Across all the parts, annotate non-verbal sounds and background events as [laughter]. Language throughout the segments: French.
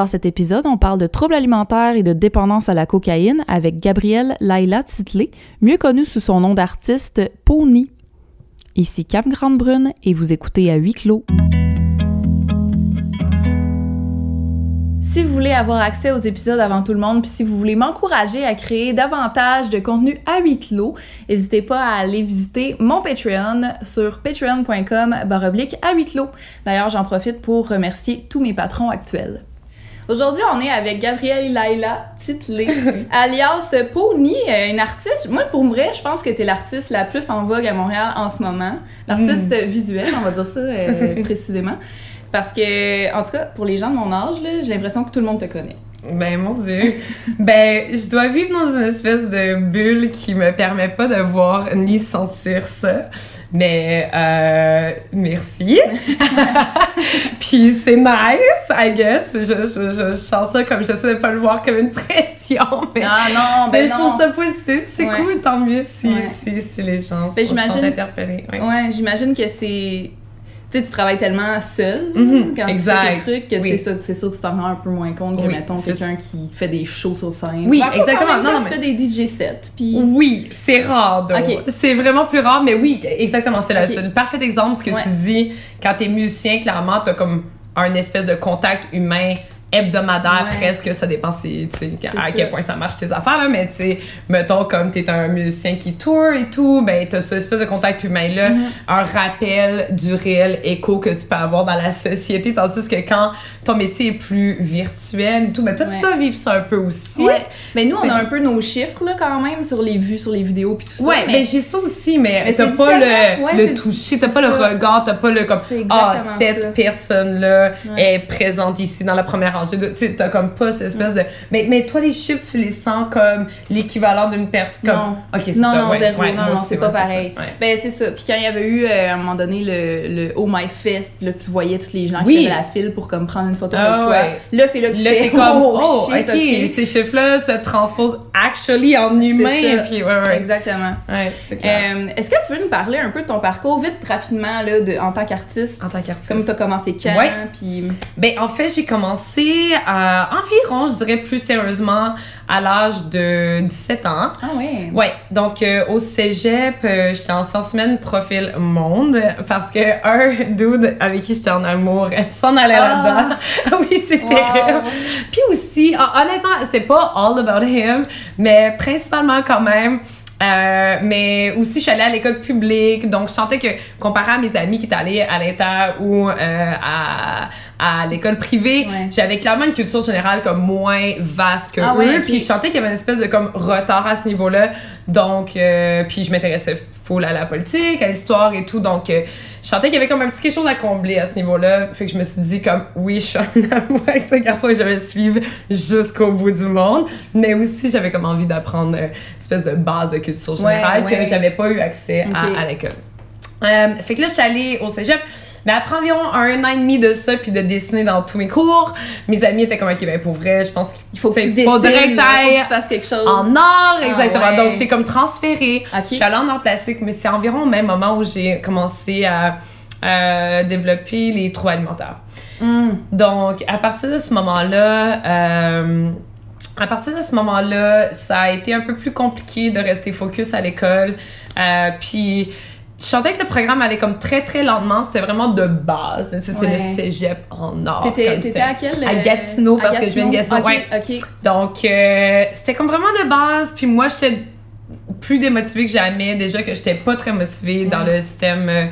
Dans cet épisode, on parle de troubles alimentaires et de dépendance à la cocaïne avec Gabrielle Laila Titley, mieux connue sous son nom d'artiste Pony. Ici Cap Grande Brune et vous écoutez à huis clos. Si vous voulez avoir accès aux épisodes avant tout le monde, puis si vous voulez m'encourager à créer davantage de contenu à huis clos, n'hésitez pas à aller visiter mon Patreon sur patreon.com à huis clos. D'ailleurs, j'en profite pour remercier tous mes patrons actuels. Aujourd'hui, on est avec Gabrielle Laila Titley, [laughs] alias Pony, euh, une artiste. Moi, pour vrai, je pense que tu es l'artiste la plus en vogue à Montréal en ce moment. L'artiste visuel, on va dire ça euh, [laughs] précisément. Parce que, en tout cas, pour les gens de mon âge, j'ai l'impression que tout le monde te connaît. Ben mon dieu. [laughs] ben je dois vivre dans une espèce de bulle qui me permet pas de voir ni sentir ça. Mais euh, merci. [laughs] Puis c'est nice, I guess. Je, je, je, sens ça comme j'essaie de pas le voir comme une [laughs] pression. Mais, ah non, ben mais non. je trouve ça positif. C'est cool, tant mieux si, Ouais. si, si les gens Ben, sont, interpellés. Ouais. Ouais, j'imagine que c'est. Tu sais, tu travailles tellement seul Mhm, quand exact. tu fais tes trucs que Oui. c'est ça, c'est sûr que tu t'en rends un peu moins compte que, Oui, mettons, quelqu'un qui fait des shows sur scène. Oui, exactement. même, Non, non, tu mais- fais des DJ sets, puis... Oui, c'est rare. donc. C'est vraiment plus rare, mais oui, exactement. C'est le- Ok. c'est le parfait exemple. Ce que Ouais. tu dis, quand t'es musicien, clairement, t'as comme un espèce de contact humain hebdomadaire Ouais. presque. Ça dépend si, à ça. quel point ça marche tes affaires, là. Mais tu sais, mettons, comme t'es un musicien qui tourne et tout, ben t'as cette espèce de contact humain-là, Mhm. un rappel du réel écho que tu peux avoir dans la société. Tandis que quand ton métier est plus virtuel et tout, ben toi, Ouais. tu dois vivre ça un peu aussi. Ouais. Mais nous, on a un peu nos chiffres, là, quand même, sur les vues, sur les vidéos, puis tout ça. Ouais, mais mais j'ai ça aussi, mais, Mais t'as pas le, Ouais, le toucher, t'as pas le regard, t'as pas le comme ah exactement cette personne-là est présente ici dans la première de- Tu sais, t'as comme pas cette espèce de. Mais, mais toi, les chiffres, tu les sens comme l'équivalent d'une personne. Comme... Non. Ok, c'est non, ça. non, ouais, zéro. ouais, non, non, c'est pas pareil. ça, ouais. Ben, c'est ça. Puis quand il y avait eu, euh, à un moment donné, le, le Oh My Fest, là, tu voyais tous les gens Oui. qui faisaient la file pour comme prendre une photo Ah, avec toi. Là, c'est là que tu Là, fais t'es comme, [laughs] oh, shit, ok, ces chiffres-là se transposent actually en humain. Et puis, ouais, ouais. Exactement. Ouais, c'est clair. Euh, Est-ce que tu veux nous parler un peu de ton parcours, vite, rapidement, là, de, en tant qu'artiste? en tant qu'artiste. Comme tu as commencé quand? Puis... Ben, en fait, j'ai commencé à environ, je dirais plus sérieusement, à l'âge de 17 ans. Ah ouais. Ouais, donc euh, au cégep, euh, j'étais en sciences humaines profil monde parce que un dude avec qui j'étais en amour [laughs] s'en allait Ah. là-dedans. [laughs] oui, c'est Wow. terrible. Puis aussi, hon- honnêtement, c'est pas all about him, mais principalement quand même. euh, mais aussi, je suis allée à l'école publique, donc je sentais que, comparé à mes amis qui étaient allés à l'Inter ou euh, à, à l'école privée, Ouais. j'avais clairement une culture générale comme moins vaste que Ah eux. ouais. Puis je sentais qu'il y avait une espèce de comme retard à ce niveau-là. Donc, euh, puis je m'intéressais full à la politique, à l'histoire et tout. Donc, euh, je sentais qu'il y avait comme un petit quelque chose à combler à ce niveau-là. Fait que je me suis dit comme, oui, je suis en [laughs] amour avec ce garçon et je vais le suivre jusqu'au bout du monde. Mais aussi, j'avais comme envie d'apprendre euh, une espèce de base de culture générale Ouais, que j'avais pas eu accès à, à l'école. Euh, fait que là, je suis allée au cégep. Mais après environ un an et demi de ça, puis de dessiner dans tous mes cours, mes amis étaient comme, OK, ben pour vrai, je pense Il faut que tu dessines, là, fasses quelque chose. en exactement. Ah ouais. Donc, j'ai comme transféré. Ok. Je suis allée en art plastique, mais c'est environ au même moment où j'ai commencé à développer les troubles alimentaires. Hum. Donc, à partir de ce moment-là, euh, à partir de ce moment-là, ça a été un peu plus compliqué de rester focus à l'école. Euh, puis, je sentais que le programme allait comme très, très lentement. C'était vraiment de base. C'est Ouais. le cégep en art. T'étais à quel? À euh, Gatineau, parce que je viens de Gatineau, ouais. Donc, euh, c'était comme vraiment de base. Puis moi, j'étais plus démotivée que jamais. Déjà que j'étais pas très motivée dans le système euh,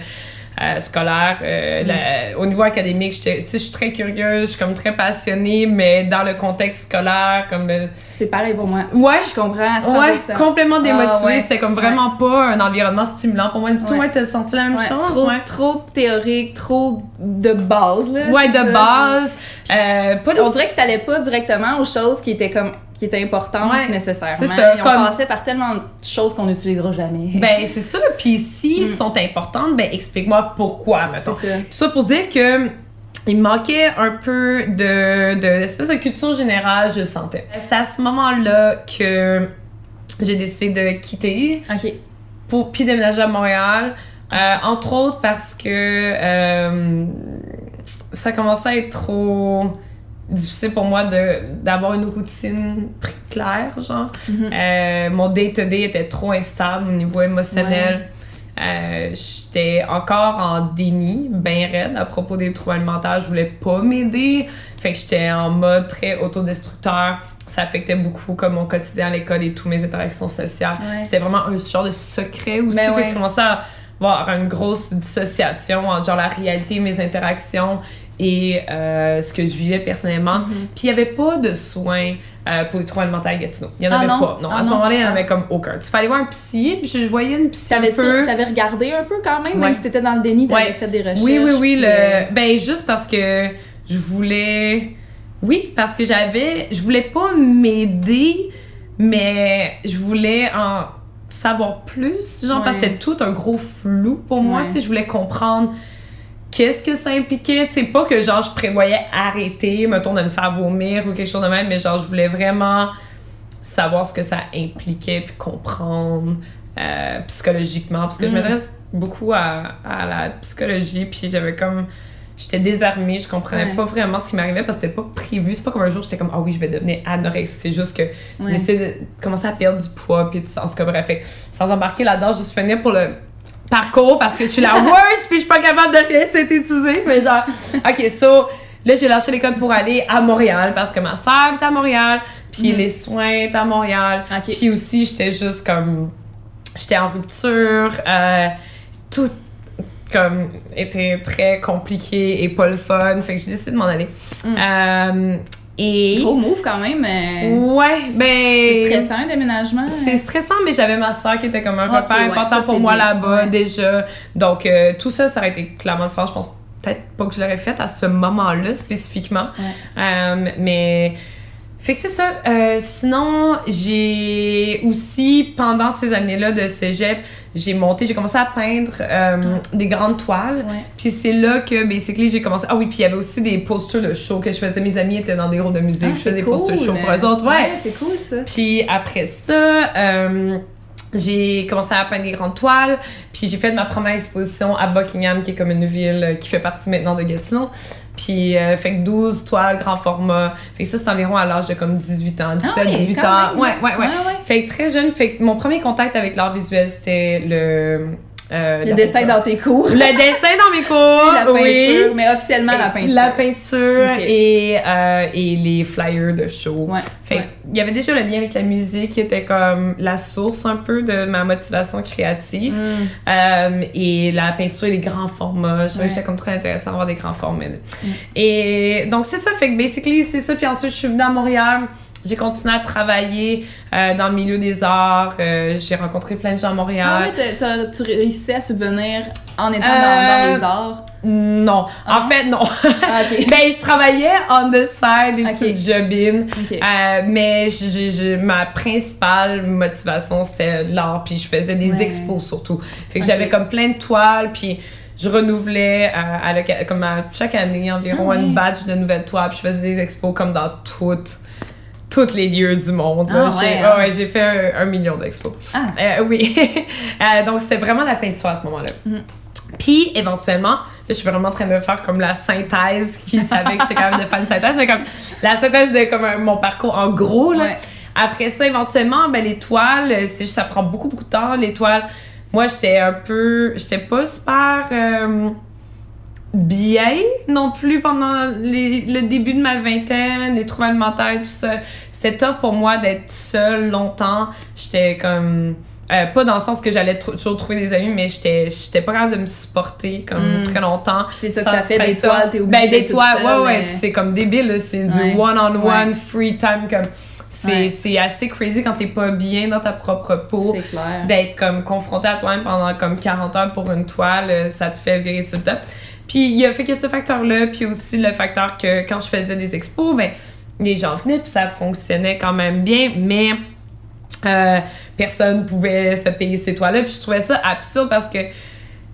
euh, scolaire. Euh, la- au niveau académique, je suis très curieuse, je suis comme très passionnée, mais dans le contexte scolaire, comme le... C'est pareil pour moi. Ouais, Je comprends 100%. ouais, complètement démotivée. Ah, ouais. C'était comme vraiment pas un environnement stimulant pour moi du tout. Ouais. T'as senti la même chose? trop, théorique, trop de base, là. Ouais, de ça. base. Euh, pas de On dirait que t'allais pas directement aux choses qui étaient comme qui étaient importantes Ouais, nécessairement. c'est ça, Et on comme- passait par tellement de choses qu'on n'utilisera jamais. [laughs] Ben, c'est ça. Puis s'ils Mm. sont importantes, ben, explique-moi pourquoi, mettons. c'est ça. Tout ça pour dire que il me manquait un peu de, de l'espèce de culture générale, je sentais. C'est à ce moment-là que j'ai décidé de quitter Ok. pour puis déménager à Montréal. Euh, entre autres parce que euh, ça commençait à être trop difficile pour moi de d'avoir une routine claire, genre. Mhm. Euh, mon day-to-day était trop instable au niveau émotionnel. Euh, J'étais encore en déni, bien raide, à propos des troubles alimentaires. Je voulais pas m'aider. Fait que j'étais en mode très autodestructeur. Ça affectait beaucoup comme mon quotidien à l'école et toutes mes interactions sociales. Ouais. C'était vraiment un genre de secret aussi. Ben Fait que ouais. je commençais à avoir une grosse dissociation entre genre la réalité, mes interactions et euh, ce que je vivais personnellement. Mhm. Puis il n'y avait pas de soins euh, pour les troubles alimentaires à Gatineau. Il n'y en Ah avait non? pas. Non, Ah à ce non? moment-là, il n'y en Ah. avait comme aucun. Tu fallais voir un psy, puis je, je voyais une psy un T'avais-tu- peu. T'avais regardé un peu quand même, Ouais. même si t'étais dans le déni, t'avais Ouais. fait des recherches. Oui, oui, oui. puis, Le... euh, Ben, juste parce que je voulais. Oui, parce que j'avais. Je voulais pas m'aider, mais je voulais en savoir plus. Genre, parce que c'était tout un gros flou pour moi. Tu sais, je voulais comprendre qu'est-ce que ça impliquait? Sais, pas que genre je prévoyais arrêter, mettons, de me faire vomir ou quelque chose de même, mais genre, je voulais vraiment savoir ce que ça impliquait, puis comprendre euh, psychologiquement. Parce que je Mm. m'intéresse beaucoup à, à la psychologie, puis j'avais comme. J'étais désarmée, je comprenais Ouais. pas vraiment ce qui m'arrivait parce que c'était pas prévu. C'est pas comme un jour, j'étais comme, ah oui, je vais devenir anorexique. C'est juste que j'ai Ouais. décidé de commencer à perdre du poids, puis tout ça. En tout cas, bref, fait sans embarquer là-dedans, juste finir pour le parcours parce que je suis la [laughs] worst, puis je suis pas capable de rien synthétiser. Mais genre, ok, so, là, j'ai lâché l'école pour aller à Montréal parce que ma soeur est à Montréal, puis Mhm. les soins étaient à Montréal. Ok. Puis aussi, j'étais juste comme. J'étais en rupture. euh, tout comme était très compliqué et pas le fun. Fait que j'ai décidé de m'en aller. Mm. Euh, et. Gros move quand même. euh, Ouais, ben. C'est stressant un déménagement. C'est stressant, mais j'avais ma soeur qui était comme un repère ouais, important ça, pour moi là-bas Ouais. déjà. Donc, euh, tout ça, ça aurait été clairement différent. Je pense peut-être pas que je l'aurais fait à ce moment-là spécifiquement. Ouais. Euh, mais. Fait que c'est ça. Euh, sinon, j'ai aussi, pendant ces années-là de cégep, j'ai monté, j'ai commencé à peindre euh, des grandes toiles. Ouais. Puis c'est là que, basically, j'ai commencé. Ah oui, puis il y avait aussi des posters de show que je faisais. Mes amis étaient dans des groupes de musique. Ah, je faisais des posters de show pour eux autres. Ouais. c'est cool ça. Puis après ça, euh, j'ai commencé à peindre des grandes toiles. Puis j'ai fait ma première exposition à Buckingham, qui est comme une ville euh, qui fait partie maintenant de Gatineau. Puis, euh, fait que 12 toiles, grand format. Fait que ça, c'est environ à l'âge de comme 18 ans, 17, Ah oui, 18 quand ans. Ouais, ouais, ouais. ouais, ouais. Fait que très jeune. Fait que mon premier contact avec l'art visuel, c'était le. Euh, Le dessin peinture. dans tes cours. Le dessin dans mes [laughs] cours. la peinture, oui. mais officiellement la peinture. La peinture et, euh, et les flyers de show. Ouais. Fait ouais. il y avait déjà le lien avec la musique qui était comme la source un peu de ma motivation créative. Mm. Euh, et la peinture et les grands formats. Je trouvais Ouais. que c'était comme très intéressant d'avoir des grands formats. Et donc, c'est ça. Fait que basically, c'est ça. Puis ensuite, je suis venue à Montréal. J'ai continué à travailler euh, dans le milieu des arts. Euh, j'ai rencontré plein de gens à Ah Montréal. ouais, t'as- t'as- tu réussissais à subvenir en étant Euh, dans, dans les arts? Non. Ah en non? fait, non. Ah, [laughs] ben, je travaillais on the side, des Ok. petites jobines. Ok. Euh, mais ma principale motivation, c'était l'art, puis je faisais des Ouais. expos surtout. Fait que Ok. j'avais comme plein de toiles, puis je renouvelais euh, à comme à chaque année environ Ah une batch de nouvelles toiles, puis je faisais des expos comme dans toutes tous les lieux du monde. Ah ouais, ah hein. ouais, j'ai fait un, un million d'expos. Ah. Euh, oui. [laughs] Euh, donc, c'était vraiment la peinture à ce moment-là. Mhm. Puis, éventuellement, là, je suis vraiment en train de faire comme la synthèse qui savait que j'étais capable de faire une synthèse, mais comme la synthèse de comme un- mon parcours en gros. Là. Ouais. Après ça, éventuellement, ben, les toiles, euh, c'est juste, ça prend beaucoup, beaucoup de temps. Les toiles, moi, j'étais un peu. J'étais pas super. euh, bien non plus pendant les- le début de ma vingtaine, les troubles alimentaires, tout ça. C'était tough pour moi d'être seule longtemps. J'étais comme. euh, pas dans le sens que j'allais toujours trouver des amis, mais j'étais j'étais pas capable de me supporter comme Mm. très longtemps. C'est ça que ça fait, des toiles, t'es obligée Ben, des toiles, ouais, ouais. mais- Puis c'est comme débile, là. c'est du one-on-one, Ouais. free time. comme C'est Ouais. assez crazy quand t'es pas bien dans ta propre peau d'être comme confronté à toi-même pendant comme 40 heures pour une toile, euh, ça te fait virer sur le top. Puis il y a fait que ce facteur-là, puis aussi le facteur que quand je faisais des expos, ben les gens venaient puis ça fonctionnait quand même bien, mais euh, personne pouvait se payer ces toiles-là. Puis je trouvais ça absurde parce que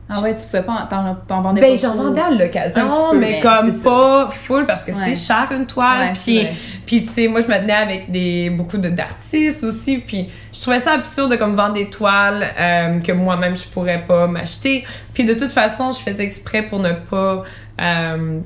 Ah ouais, tu pouvais pas, t'en, vendais ben pas j'en vendais à l'occasion, mais mais comme ça. pas full parce que Ouais. c'est cher une toile. Puis puis tu sais, moi je me tenais avec des beaucoup de d'artistes aussi, puis je trouvais ça absurde de comme vendre des toiles euh, que moi-même je pourrais pas m'acheter. Puis de toute façon, je faisais exprès pour ne pas euh,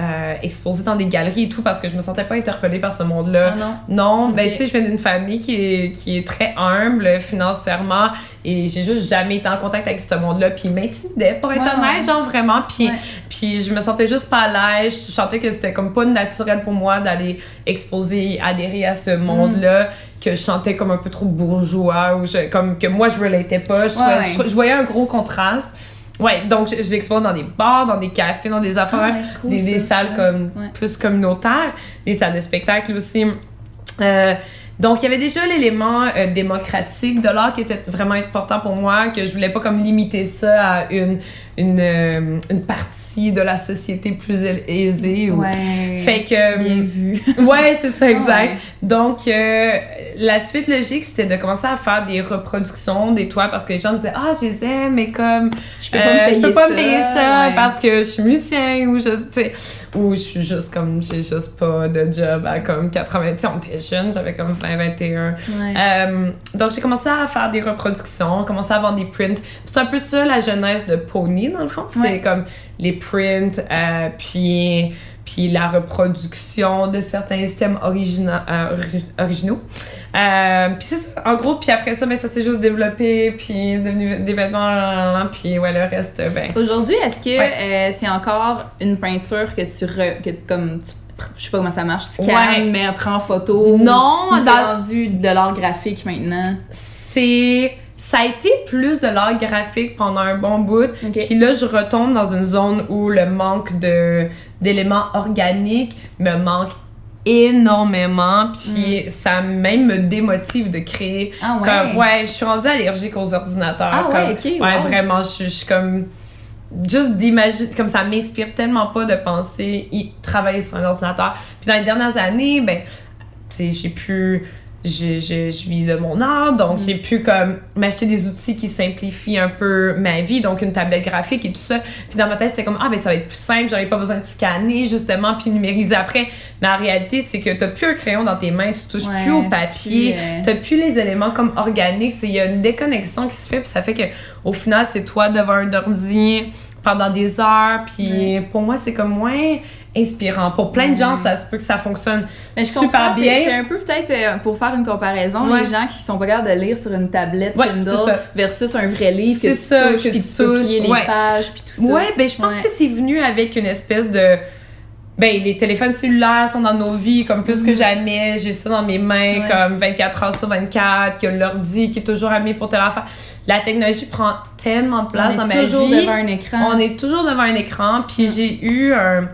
euh, exposée dans des galeries et tout parce que je me sentais pas interpellée par ce monde-là. Ah non. Non, ben Ok. tu sais, je viens d'une famille qui est, qui est très humble financièrement et j'ai juste jamais été en contact avec ce monde-là. Puis il m'intimidait, pour être Ouais, honnête, ouais. genre vraiment. Puis, Ouais. puis je me sentais juste pas à l'aise. Je sentais que c'était comme pas naturel pour moi d'aller exposer, adhérer à ce Mm. monde-là. Que je sentais comme un peu trop bourgeois ou je- comme que moi je relatais pas. Je, trouvais- Ouais. je, je voyais un gros contraste. Ouais, donc je- j'expose dans des bars, dans des cafés, dans des affaires Ah cool, des, des ça. salles Ouais. comme Ouais. plus communautaires, des salles de spectacle aussi. Euh, donc, il y avait déjà l'élément euh, démocratique de l'art qui était vraiment important pour moi, que je voulais pas comme limiter ça à une, une, euh, une partie de la société plus aisée. Ou... Ouais. Fait que... Bien vu. [laughs] Ouais, c'est ça, exact. Ouais. Donc, euh, la suite logique, c'était de commencer à faire des reproductions des toits parce que les gens me disaient Ah, je les aime, mais comme. Je peux pas me payer je peux pas ça, me payer ça ouais. parce que je suis musicien ou je, sais, ou je suis juste comme. J'ai juste pas de job à comme 80. Tu sais, on était jeunes, j'avais comme 20, 21. Ouais. Euh, donc, j'ai commencé à faire des reproductions, commencé à vendre des prints. C'est un peu ça la jeunesse de Pony, dans le fond. C'était Ouais. comme les prints, euh, puis, puis la reproduction de certains systèmes origina- euh, ori- originaux. Euh, puis c'est ça, en gros. Puis après ça, ben, ça s'est juste développé, puis devenu des vêtements, puis ouais, le reste, ben... Aujourd'hui, est-ce que Ouais. euh, c'est encore une peinture que tu re- que comme tu- je sais pas comment ça marche, tu Ouais. scannes, mais prends en photo. Non, c'est rendu de l'art graphique maintenant? c'est ça a été plus de l'art graphique pendant un bon bout. Puis là je retombe dans une zone où le manque de d'éléments organiques me manque énormément. Puis ça même me démotive de créer Ah ouais? comme ouais je suis rendue allergique aux ordinateurs. Ah ouais, ouais wow. vraiment je, je suis comme juste d'imaginer comme ça m'inspire tellement pas de penser y travailler sur un ordinateur. Puis dans les dernières années ben j'ai pu je, je, je vis de mon art, donc j'ai pu comme m'acheter des outils qui simplifient un peu ma vie, donc une tablette graphique et tout ça. Puis dans ma tête, c'était comme, ah ben ça va être plus simple, j'aurais pas besoin de scanner justement, puis numériser après. Mais en réalité, c'est que t'as plus un crayon dans tes mains, tu touches Ouais, plus au papier, euh, t'as plus les éléments comme organiques, c'est- il y a une déconnexion qui se fait, puis ça fait que au final, c'est toi devant un ordi pendant des heures, puis pour moi, c'est comme moins inspirant. Pour plein de gens, ça se peut que ça fonctionne Mais je super bien. C'est un peu peut-être euh, pour faire une comparaison, Ouais. les gens qui sont pas capables de lire sur une tablette Ouais, Kindle versus un vrai livre que tu ça, touches, que puis tu tu peux plier touches, les pages, puis tout ça. Ouais, ben je pense que c'est venu avec une espèce de ben les téléphones cellulaires sont dans nos vies comme plus que jamais, j'ai ça dans mes mains Mhm. Ouais. comme 24 heures sur 24, que l'ordi qui est toujours allumé pour telle affaire. La technologie prend tellement de place On dans est ma toujours vie. devant un écran. On est toujours devant un écran, puis j'ai eu un,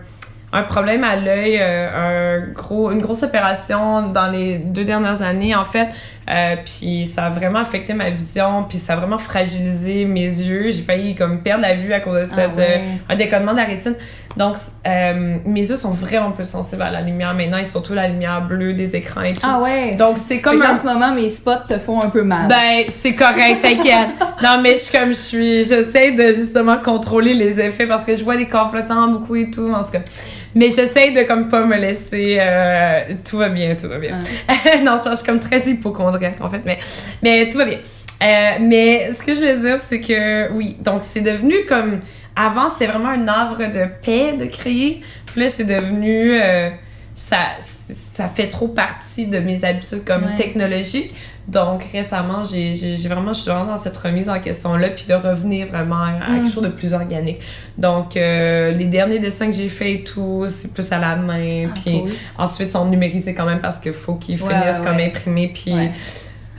un problème à l'œil, euh, un gros, une grosse opération dans les deux dernières années, en fait. Euh, puis ça a vraiment affecté ma vision, puis ça a vraiment fragilisé mes yeux. J'ai failli comme perdre la vue à cause de Ah cette, ouais. euh, un déconnement de la rétine. Donc, euh, mes yeux sont vraiment plus sensibles à la lumière maintenant, et surtout la lumière bleue des écrans et tout. Ah ouais. Donc, c'est Comme comme un en ce moment, mes spots te font un peu mal. ben, c'est correct, t'inquiète. [laughs] non, mais je suis comme je suis. J'essaie de justement contrôler les effets parce que je vois des corps flottants beaucoup et tout, en tout cas. Mais j'essaie de comme pas me laisser. euh, tout va bien, tout va bien. [laughs] non, c'est parce que je suis comme très hypochondriaque en fait, mais, mais tout va bien. Euh, mais ce que je veux dire, c'est que oui, donc c'est devenu comme. Avant, c'était vraiment un havre de paix de créer. Puis là, c'est devenu. euh, ça, ça fait trop partie de mes habitudes comme Ouais. technologiques. Donc récemment, j'ai j'ai- j'ai vraiment, je suis vraiment dans cette remise en question-là, puis de revenir vraiment à, à Mm. quelque chose de plus organique. Donc euh, les derniers dessins que j'ai faits et tout, c'est plus à la main, Ah, puis cool. ensuite ils sont numérisés quand même parce qu'il faut qu'ils Ouais, finissent ouais, comme imprimés, puis... Ouais.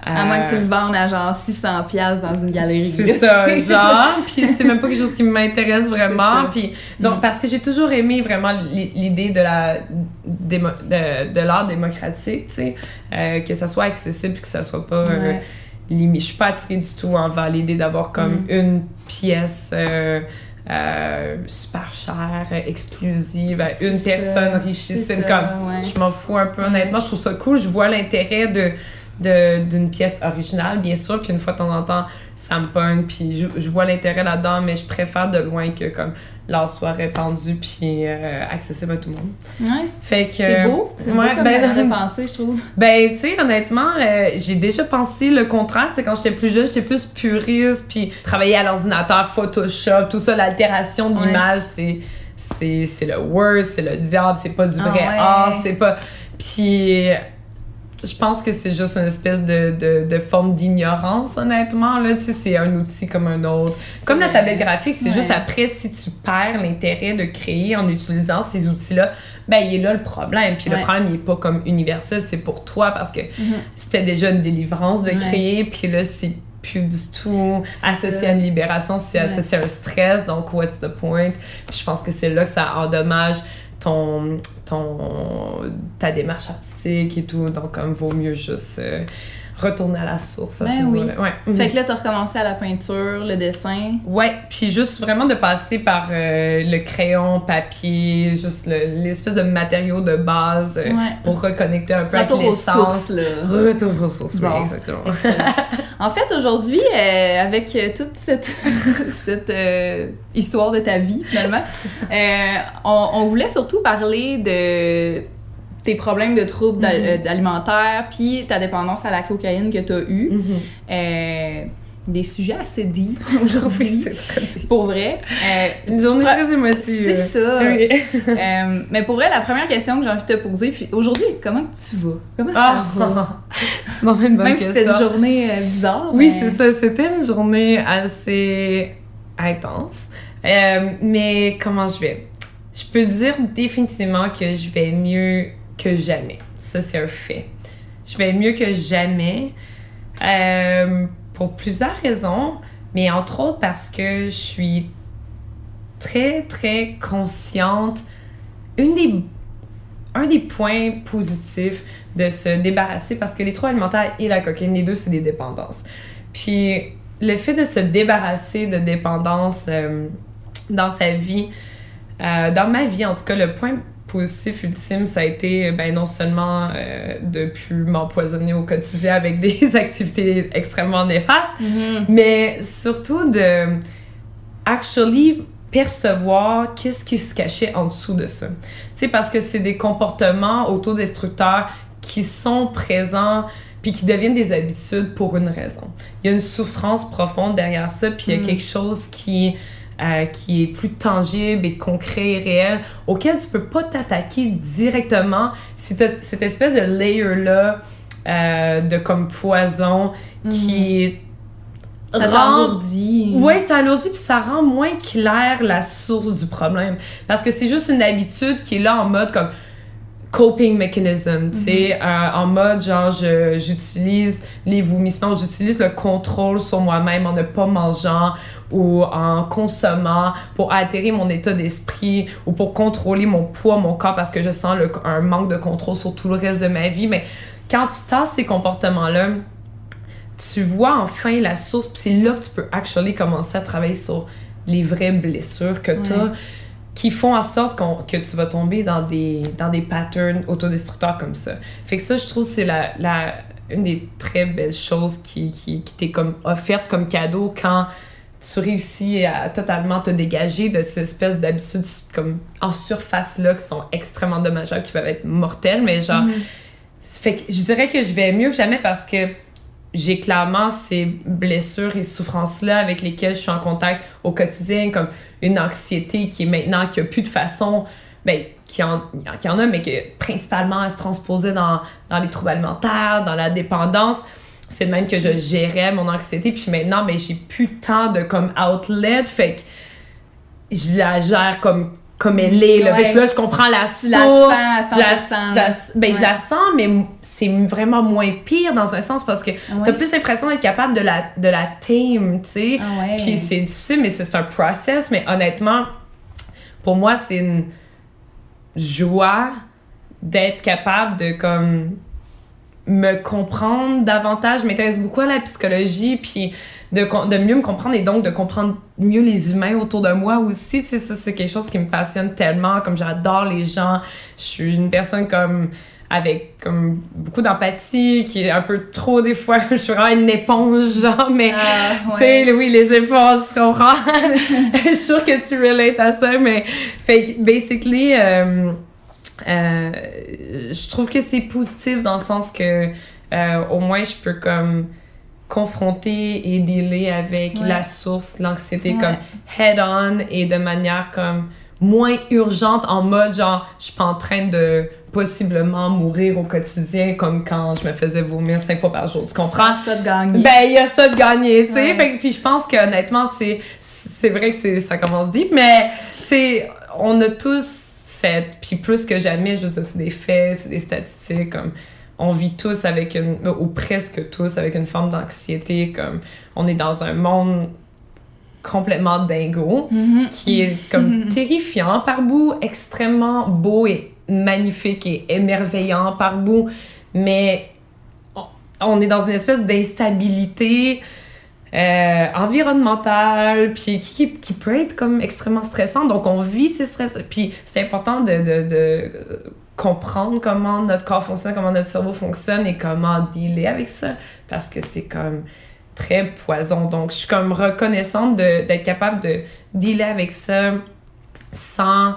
À moins que tu euh, le vendes à genre 600$ piastres dans une galerie. c'est ça, [laughs] genre. Puis c'est même pas quelque chose qui m'intéresse vraiment. Puis donc, Mm. parce que j'ai toujours aimé vraiment l'i- l'idée de la démo- de, de l'art démocratique, tu sais, euh, que ça soit accessible que ça soit pas euh, Ouais. limité. Je suis pas attirée du tout envers l'idée d'avoir comme Mm. une pièce. euh, euh, super chère, euh, exclusive à une ça, personne richissime comme ouais. je m'en fous un peu honnêtement je trouve ça cool je vois l'intérêt de- d'une pièce originale bien sûr puis une fois de temps en temps ça me pogne puis je, je vois l'intérêt là-dedans mais je préfère de loin que comme l'art soit répandu puis euh, accessible à tout le monde Ouais. fait que C'est beau. C'est ouais, beau comme ben, de [laughs] penser, je trouve. ben, tu sais, honnêtement, euh, j'ai déjà pensé le contraire. Tu sais, quand j'étais plus jeune, j'étais plus puriste, puis travailler à l'ordinateur, Photoshop, tout ça, l'altération de Ouais. l'image, c'est c'est c'est le worst, c'est le diable, c'est pas du Ah vrai ouais. art, c'est pas. Puis je pense que c'est juste une espèce de, de, de forme d'ignorance, honnêtement. Là. C'est un outil comme un autre. Comme la tablette graphique, c'est Ouais. juste après, si tu perds l'intérêt de créer en utilisant ces outils-là, ben, il est là le problème. Puis Ouais. le problème, il est pas comme universel, c'est pour toi parce que Mhm. c'était déjà une délivrance de créer, puis là, c'est plus du tout associé à une libération, c'est associé à un stress. Donc, what's the point? Puis je pense que c'est là que ça endommage ton, ton, ta démarche artistique et tout. Donc, comme vaut mieux juste euh, retourner à la source. à ce Ben oui. Ouais. Fait que là, t'as recommencé à la peinture, le dessin. Ouais, puis juste vraiment de passer par euh, le crayon, papier, juste le- l'espèce de matériau de base euh, Ouais. pour reconnecter un peu Retour avec aux l'essence. sources, là. Retour aux sources, oui, exactement. En fait, aujourd'hui, euh, avec toute cette, [laughs] cette histoire de ta vie, finalement, on, on voulait surtout parler de tes problèmes de troubles Mhm. euh, alimentaires, puis ta dépendance à la cocaïne que tu as eue. Mhm. Euh, des sujets assez deep Oui, [laughs] aujourd'hui, bien. pour vrai. Euh, Une journée très émotive. c'est ça. Oui. Euh, [laughs] mais pour vrai, la première question que j'ai envie de te poser, puis aujourd'hui, comment tu vas? Comment ça va? [laughs] c'est vraiment une bonne Même si c'était une journée bizarre. Oui, mais- c'est ça. C'était une journée assez intense. Euh, mais comment je vais? Je peux dire définitivement que je vais mieux que jamais. Ça, c'est un fait. Je vais mieux que jamais euh, pour plusieurs raisons, mais entre autres parce que je suis très, très consciente. Une des, un des points positifs de se débarrasser, parce que les troubles alimentaires et la cocaïne, les deux, c'est des dépendances. Puis le fait de se débarrasser de dépendance euh, dans sa vie, euh, dans ma vie en tout cas, le point positif ultime, ça a été ben, non seulement euh, de plus m'empoisonner au quotidien avec des [laughs] activités extrêmement néfastes, Mhm. mais surtout de actually percevoir qu'est-ce qui se cachait en dessous de ça. Tu sais, parce que c'est des comportements autodestructeurs qui sont présents puis qui deviennent des habitudes pour une raison. Il y a une souffrance profonde derrière ça, puis il y a Mm. quelque chose qui, euh, qui est plus tangible et concret et réel, auquel tu peux pas t'attaquer directement si tu cette espèce de layer-là euh, de comme poison qui Ça rend t'engourdit. oui, ça alourdit puis ça rend moins clair la source du problème. Parce que c'est juste une habitude qui est là en mode comme coping mechanism, tu sais, euh, en mode genre j'utilise les vomissements, j'utilise le contrôle sur moi-même en ne pas mangeant ou en consommant pour altérer mon état d'esprit ou pour contrôler mon poids, mon corps parce que je sens le- un manque de contrôle sur tout le reste de ma vie. Mais quand tu tasses ces comportements-là, tu vois enfin la source, puis c'est là que tu peux actually commencer à travailler sur les vraies blessures que tu as Ouais. Qui font en sorte qu'on- que tu vas tomber dans des, dans des patterns autodestructeurs comme ça. Fait que ça, je trouve, c'est la, la, une des très belles choses qui, qui, qui t'est comme offerte comme cadeau quand tu réussis à totalement te dégager de ces espèces d'habitudes comme en surface là qui sont extrêmement dommageables, qui peuvent être mortelles, mais genre Mhm. fait que je dirais que je vais mieux que jamais parce que j'ai clairement ces blessures et souffrances-là avec lesquelles je suis en contact au quotidien, comme une anxiété qui est maintenant, qui a plus de façon, ben, qui en, qui en a, mais qui principalement à se transposer dans, dans les troubles alimentaires, dans la dépendance. C'est le même que je gérais mon anxiété, puis maintenant, ben, j'ai plus tant de comme outlet, fait que je la gère comme, comme elle est. Là. Fait que Ouais. là, je comprends la source. la sens à 100%. Je la, je la- ben, je la sens, mais c'est vraiment moins pire dans un sens parce que Ah ouais? t'as plus l'impression d'être capable de la, de la tame, tu sais. Ah. Puis c'est difficile, mais c'est un process. Mais honnêtement, pour moi, c'est une joie d'être capable de comme me comprendre davantage. Je m'intéresse beaucoup à la psychologie, puis de, mieux me comprendre et donc de comprendre mieux les humains autour de moi aussi. Tu sais, c'est quelque chose qui me passionne tellement. Comme j'adore les gens. Je suis une personne comme avec comme beaucoup d'empathie, qui est un peu trop des fois. [laughs] Je suis vraiment une éponge, genre, mais Ah, tu sais, oui, les efforts, tu comprends? [laughs] Je suis sûre que tu relates à ça, mais fait basically, euh, euh, je trouve que c'est positif dans le sens que euh, au moins je peux comme confronter et dealer avec Ouais. la source, l'anxiété Ouais. comme head-on et de manière comme moins urgente en mode genre je suis pas en train de possiblement mourir au quotidien comme quand je me faisais vomir cinq fois par jour tu comprends? ça de gagner ben il y a ça de gagner tu sais Ouais. Puis je pense que honnêtement c'est c'est vrai que c'est ça commence deep mais tu sais on a tous cette puis plus que jamais je veux dire c'est des faits c'est des statistiques comme on vit tous avec une ou presque tous avec une forme d'anxiété comme on est dans un monde complètement dingo Mhm. qui est comme Mhm. terrifiant par bout, extrêmement beau et magnifique et émerveillant par bout, mais on est dans une espèce d'instabilité euh, environnementale, puis qui, peut être comme extrêmement stressant. Donc on vit ces stress, puis c'est important de, de, comprendre comment notre corps fonctionne, comment notre cerveau fonctionne et comment dealer avec ça, parce que c'est comme très poison. Donc, je suis comme reconnaissante d'être capable de dealer avec ça sans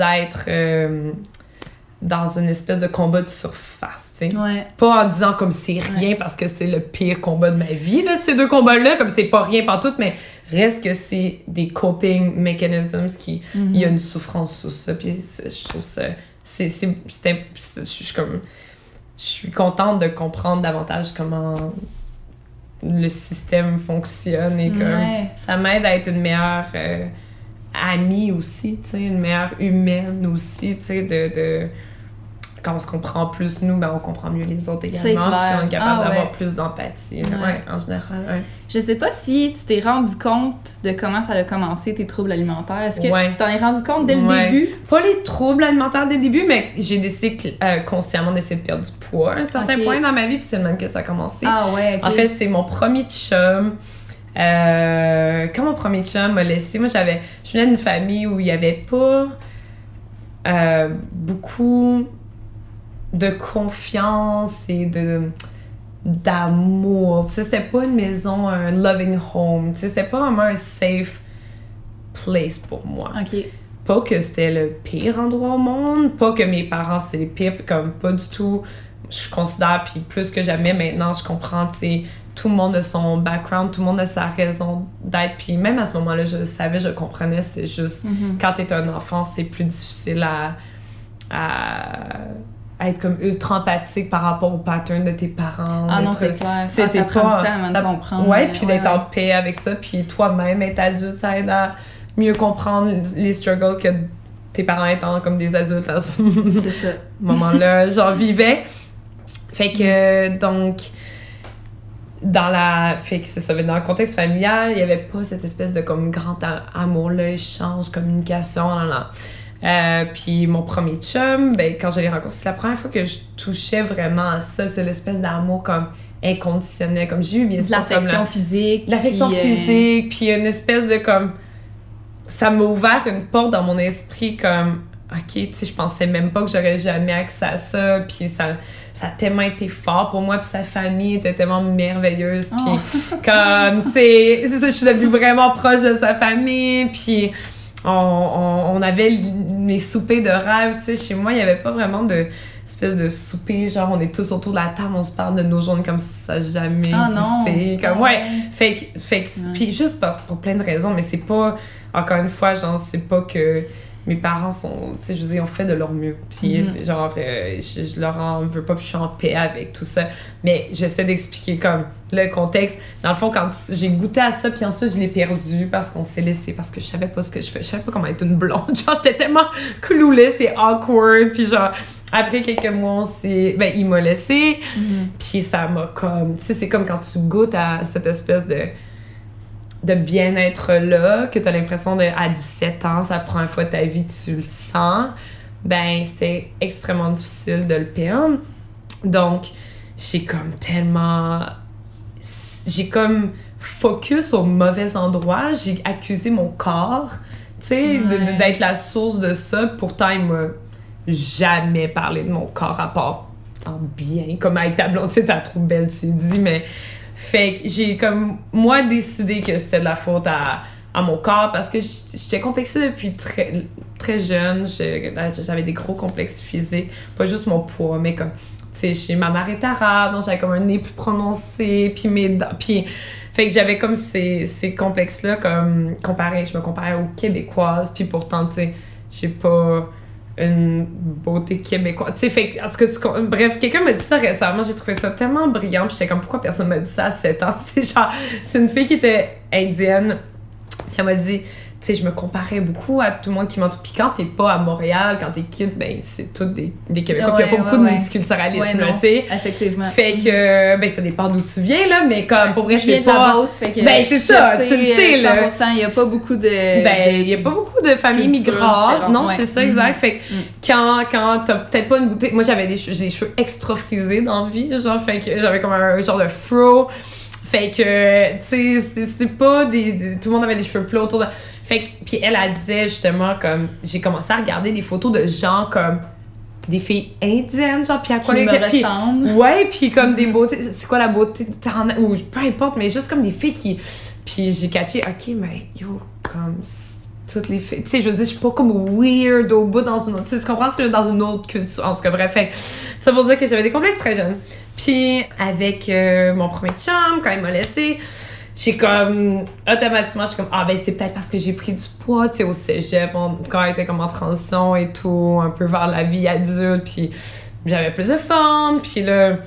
être euh, dans une espèce de combat de surface, tu sais. ouais Pas en disant comme c'est rien parce que c'est le pire combat de ma vie, là, ces deux combats-là, comme c'est pas rien partout, mais reste que c'est des coping mechanisms qui... Il y a une souffrance sous ça, puis je trouve ça... C'est... Je suis comme... Je suis contente de comprendre davantage comment le système fonctionne et que Ouais. ça m'aide à être une meilleure euh, amie aussi, tu sais, une meilleure humaine aussi, tu sais, de, de... Quand on se comprend plus, nous, ben, on comprend mieux les autres également, puis on est capable Ah, d'avoir ouais. plus d'empathie, Ouais. ouais, en général, ouais. Je sais pas si tu t'es rendu compte de comment ça a commencé tes troubles alimentaires. Est-ce que tu t'en es rendu compte dès le début? Pas les troubles alimentaires dès le début, mais j'ai décidé euh, consciemment d'essayer de perdre du poids à un certain point dans ma vie, puis c'est le même que ça a commencé. Ah ouais. En fait, c'est mon premier chum. Euh, quand mon premier chum m'a laissé, moi j'avais, je venais d'une famille où il n'y avait pas euh, beaucoup de confiance et de d'amour. Tu sais, c'était pas une maison, un loving home. Tu sais, c'était pas vraiment un safe place pour moi ok. pas que c'était le pire endroit au monde, pas que mes parents c'est les pires, comme pas du tout. Je considère, puis plus que jamais maintenant, je comprends, tu sais, tout le monde a son background, tout le monde a sa raison d'être, puis même à ce moment-là, je savais, je comprenais, c'est juste, Mhm. quand t'es un enfant, c'est plus difficile à, à, à être comme ultra empathique par rapport au pattern de tes parents. Ah non, c'est clair. sais, Ah, ça prend pas- du temps avant ça- de comprendre. Ouais, puis d'être en ouais. paix avec ça, puis toi-même être adulte, ça aide à mieux comprendre les struggles que tes parents étant comme des adultes à ce [laughs] ça. moment-là, j'en vivais. Fait que, donc, dans la... Fait que ça, dans le contexte familial, il y avait pas cette espèce de comme grand a- amour-là, échange, communication, là, là. Euh, puis mon premier chum, ben, quand je l'ai rencontré, c'est la première fois que je touchais vraiment à ça, c'est l'espèce d'amour comme inconditionnel, comme j'ai eu bien sûr comme l'affection la- physique. l'affection euh, physique, puis une espèce de comme. Ça m'a ouvert une porte dans mon esprit comme. Ok, tu sais, je pensais même pas que j'aurais jamais accès à ça, puis ça, ça a tellement été fort pour moi, puis sa famille était tellement merveilleuse, puis Oh. comme, tu sais, je suis devenue vraiment proche de sa famille, puis on, on, on avait les soupers de rêve, tu sais, chez moi, il y avait pas vraiment de espèce de souper, genre on est tous autour de la table, on se parle de nos journées comme si ça n'a jamais Ah non. existé, comme, Ah ouais, fait que, fait que- Ouais. puis juste parce, pour plein de raisons, mais c'est pas, encore une fois, genre, c'est pas que mes parents sont, tu sais, je veux dire, ont fait de leur mieux. Puis, Mhm. c'est genre, euh, je, je leur en veux pas, puis je suis en paix avec tout ça. Mais j'essaie d'expliquer comme le contexte. Dans le fond, quand j'ai goûté à ça, puis ensuite je l'ai perdu parce qu'on s'est laissé, parce que je savais pas ce que je fais. Je savais pas comment être une blonde. [laughs] Genre, j'étais tellement clueless et awkward. Puis genre, après quelques mois, on s'est... Ben, il m'a laissé. Mhm. Puis ça m'a comme. Tu sais, c'est comme quand tu goûtes à cette espèce de de bien-être là, que tu as l'impression de à 17 ans, c'est la première fois ta vie tu le sens, ben c'était extrêmement difficile de le perdre. Donc, j'ai comme tellement j'ai comme focus au mauvais endroit, j'ai accusé mon corps, tu sais, Ouais. d'être la source de ça. Pourtant, il m'a jamais parlé de mon corps à part en bien, comme avec ta blonde, tu sais, t'as trop belle, tu lui dis, mais fait que j'ai comme, moi, décidé que c'était de la faute à, à mon corps parce que j'étais complexée depuis très, très jeune. J'avais des gros complexes physiques, pas juste mon poids, mais comme, tu sais, ma mère est arabe, donc j'avais comme un nez plus prononcé, puis mes dents, puis fait que j'avais comme ces, ces complexes-là, comme comparé, je me comparais aux Québécoises, puis pourtant, tu sais, j'ai pas une beauté québécoise. Tu sais, fait en tu bref, quelqu'un m'a dit ça récemment, j'ai trouvé ça tellement brillant, puis j'étais comme, pourquoi personne m'a dit ça à 7 ans? [laughs] C'est genre, c'est une fille qui était indienne, puis elle m'a dit, sais, je me comparais beaucoup à tout le monde qui m'entoure. Puis quand t'es pas à Montréal, quand t'es kid, ben, c'est tous des, des Québécois, puis y a Ouais, pas beaucoup ouais, de multiculturalisme, tu sais. Effectivement. Fait que, ben, ça dépend d'où tu viens, là, mais comme, pour vrai, c'est pas. Fait que Ben, c'est ça, tu le euh, sais, là. 100%, il y a pas beaucoup de... Ben, il y a pas beaucoup de familles migrantes. Non, c'est ça, exact. Fait que Mm. quand, quand t'as peut-être pas une bouteille. Moi, j'avais des, des cheveux extra frisés dans la vie, genre, fait que j'avais comme un, genre de fro. Fait que, tu sais, c'était- c'était pas des, des- Tout le monde avait les cheveux plats autour de. Fait que, puis elle, elle disait justement, comme. J'ai commencé à regarder des photos de gens comme. Des filles indiennes, genre, puis à quoi les-. Ouais, puis comme des [laughs] beautés, c'est quoi la beauté ou peu importe, mais juste comme des filles qui puis j'ai catché OK, mais yo, comme c'est- toutes les filles, tu sais, je veux dire, je suis pas comme weird au bout dans une autre, tu comprends ce que je veux dans une autre culture, en tout cas, bref, ça pour dire que j'avais des complexes très jeunes. Puis avec euh, mon premier chum, quand il m'a laissé, j'ai comme automatiquement je suis comme ah ben c'est peut-être parce que j'ai pris du poids tu sais au cégep on, quand j'étais comme en transition et tout un peu vers la vie adulte puis j'avais plus de forme puis là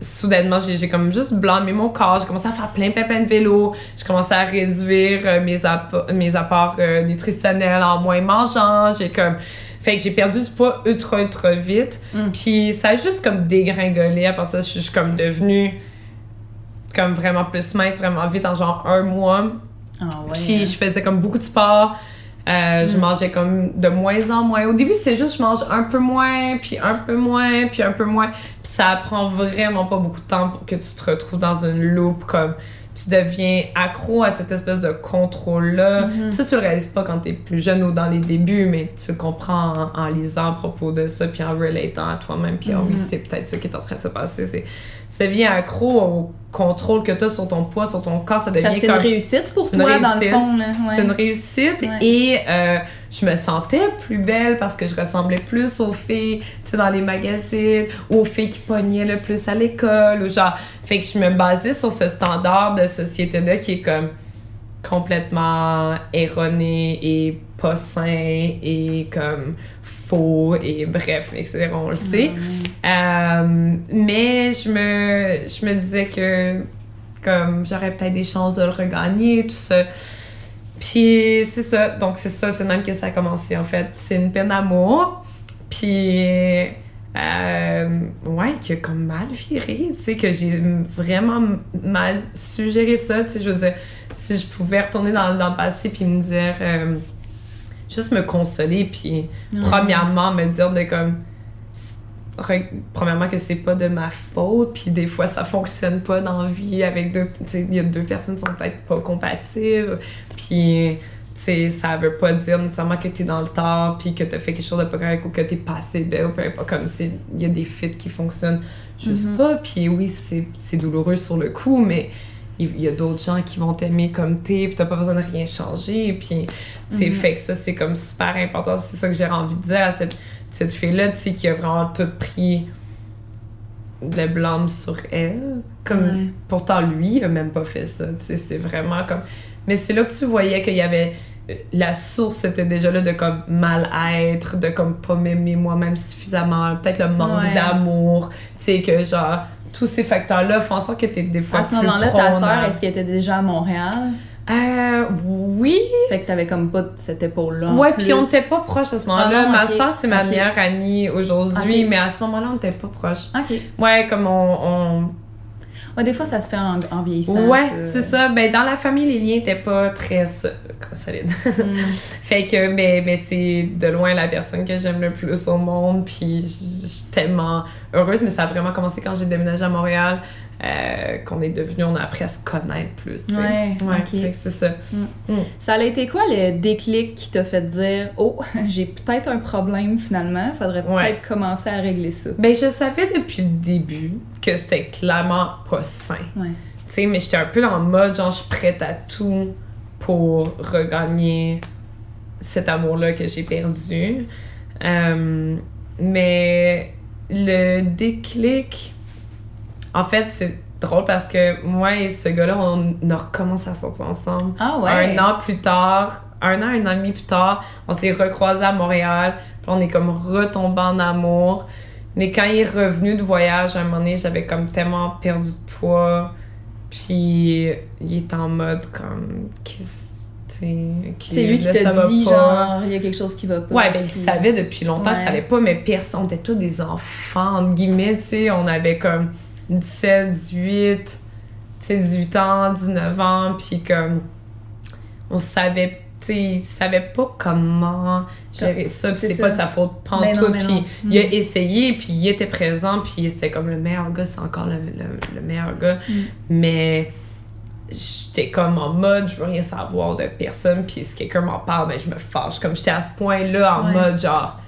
soudainement j'ai comme juste blâmé mon corps j'ai commencé à faire plein plein plein de vélo j'ai commencé à réduire euh, mes apports mes apports euh, nutritionnels en moins mangeant j'ai comme fait que j'ai perdu du poids ultra ultra vite Mm. puis ça a juste comme dégringolé après ça je suis comme devenue comme vraiment plus mince vraiment vite en genre un mois ouais. puis je faisais comme beaucoup de sport. Euh, Je Mm. mangeais comme de moins en moins. Au début, c'était juste je mange un peu moins, puis un peu moins, puis un peu moins. Ça prend vraiment pas beaucoup de temps pour que tu te retrouves dans une loupe comme tu deviens accro à cette espèce de contrôle-là. Mhm. Ça, tu le réalises pas quand t'es plus jeune ou dans les débuts, mais tu comprends en, en lisant à propos de ça, puis en relatant à toi-même, puis ah oui, Mhm. c'est peut-être ça qui est en train de se passer. C'est, tu deviens accro au contrôle que tu as sur ton poids, sur ton corps, ça devient que c'est comme... une réussite pour toi, dans le fond. C'est une réussite Ouais. et euh, je me sentais plus belle parce que je ressemblais plus aux filles, tu sais, dans les magazines, ou aux filles qui pognaient le plus à l'école, ou genre. Fait que je me basais sur ce standard de société-là qui est comme complètement erroné et pas sain et comme faux et bref, etc. On le sait. Euh, mais je me, je me disais que comme j'aurais peut-être des chances de le regagner, tout ça. Puis c'est ça, donc c'est ça, c'est même que ça a commencé en fait. C'est une peine d'amour. Puis euh, ouais, qui a comme mal viré, tu sais, que j'ai vraiment mal suggéré ça, tu sais, je veux dire, si je pouvais retourner dans, dans le passé puis me dire, euh, juste me consoler, puis premièrement me dire de comme re- premièrement que c'est pas de ma faute puis des fois ça fonctionne pas dans la vie avec deux tu sais il y a deux personnes qui sont peut-être pas compatibles puis tu sais ça veut pas dire nécessairement que t'es dans le tort puis que t'as fait quelque chose de pas correct ou que t'es pas assez belle ou peu importe comme il y a des fits qui fonctionnent juste Mhm. pas puis oui c'est douloureux sur le coup mais il y a d'autres gens qui vont t'aimer comme t'es, puis t'as pas besoin de rien changer, puis c'est Mhm. fait que ça, c'est comme super important. C'est ça que j'ai envie de dire à cette, cette fille-là, tu sais, qui a vraiment tout pris le blâme sur elle. Comme, Ouais. pourtant, lui, il a même pas fait ça, tu sais, c'est vraiment comme... Mais c'est là que tu voyais qu'il y avait... La source était déjà là de comme mal-être, de comme pas m'aimer moi-même suffisamment, peut-être le manque Ouais. d'amour, tu sais, que genre, tous ces facteurs-là font en sorte que t'es des fois À ce moment-là, ta à- est-ce qu'elle était déjà à Montréal? Euh, oui. Fait que t'avais comme pas cette épaule-là. Ouais, puis on n'était pas proches à ce moment-là. Ah Ma soeur, c'est ma meilleure amie aujourd'hui, mais à ce moment-là, on n'était pas proches. Ok. Ouais, comme on. Ouais, des fois, ça se fait en, vieillissant. Ouais, c'est ça. Ben, dans la famille, les liens n'étaient pas très so- solides. Mm. [laughs] fait que, ben, ben, c'est de loin la personne que j'aime le plus au monde, puis je suis tellement heureuse, mais ça a vraiment commencé quand j'ai déménagé à Montréal, euh, qu'on est devenu, on a appris à se connaître plus, tu sais. Ouais, Ouais, ok. fait que c'est ça. Ça a été quoi le déclic qui t'a fait dire Oh, [laughs] j'ai peut-être un problème finalement, faudrait Ouais. peut-être commencer à régler ça. Ben, je savais depuis le début que c'était clairement pas sain. Ouais. Tu sais, mais j'étais un peu en mode, genre, je suis prête à tout pour regagner cet amour-là que j'ai perdu. Euh, mais le déclic, en fait, c'est drôle parce que moi et ce gars-là, on a recommencé à sortir ensemble. Ah ouais. Un an plus tard, un an, un an et demi plus tard, on s'est recroisés à Montréal, puis on est comme retombé en amour. Mais quand il est revenu de voyage, à un moment donné, j'avais comme tellement perdu de poids. Puis il est en mode comme. Qu'est-ce c'est lui qui t'a dit, genre, il y a quelque chose qui va pas. Ouais, ben, il savait depuis longtemps que ça allait pas, mais personne, on était tous des enfants, entre guillemets, tu sais, on avait comme 17, 18, 18 ans, 19 ans, puis comme, on savait, tu sais, il savait pas comment gérer ça, puis c'est pas de sa faute pantoute, puis il a mm. essayé, puis il était présent, puis c'était comme le meilleur gars, c'est encore le, le, meilleur gars, mm. mais j'étais comme en mode je veux rien savoir de personne puis si quelqu'un m'en parle ben je me fâche. Comme j'étais à ce point là en mode genre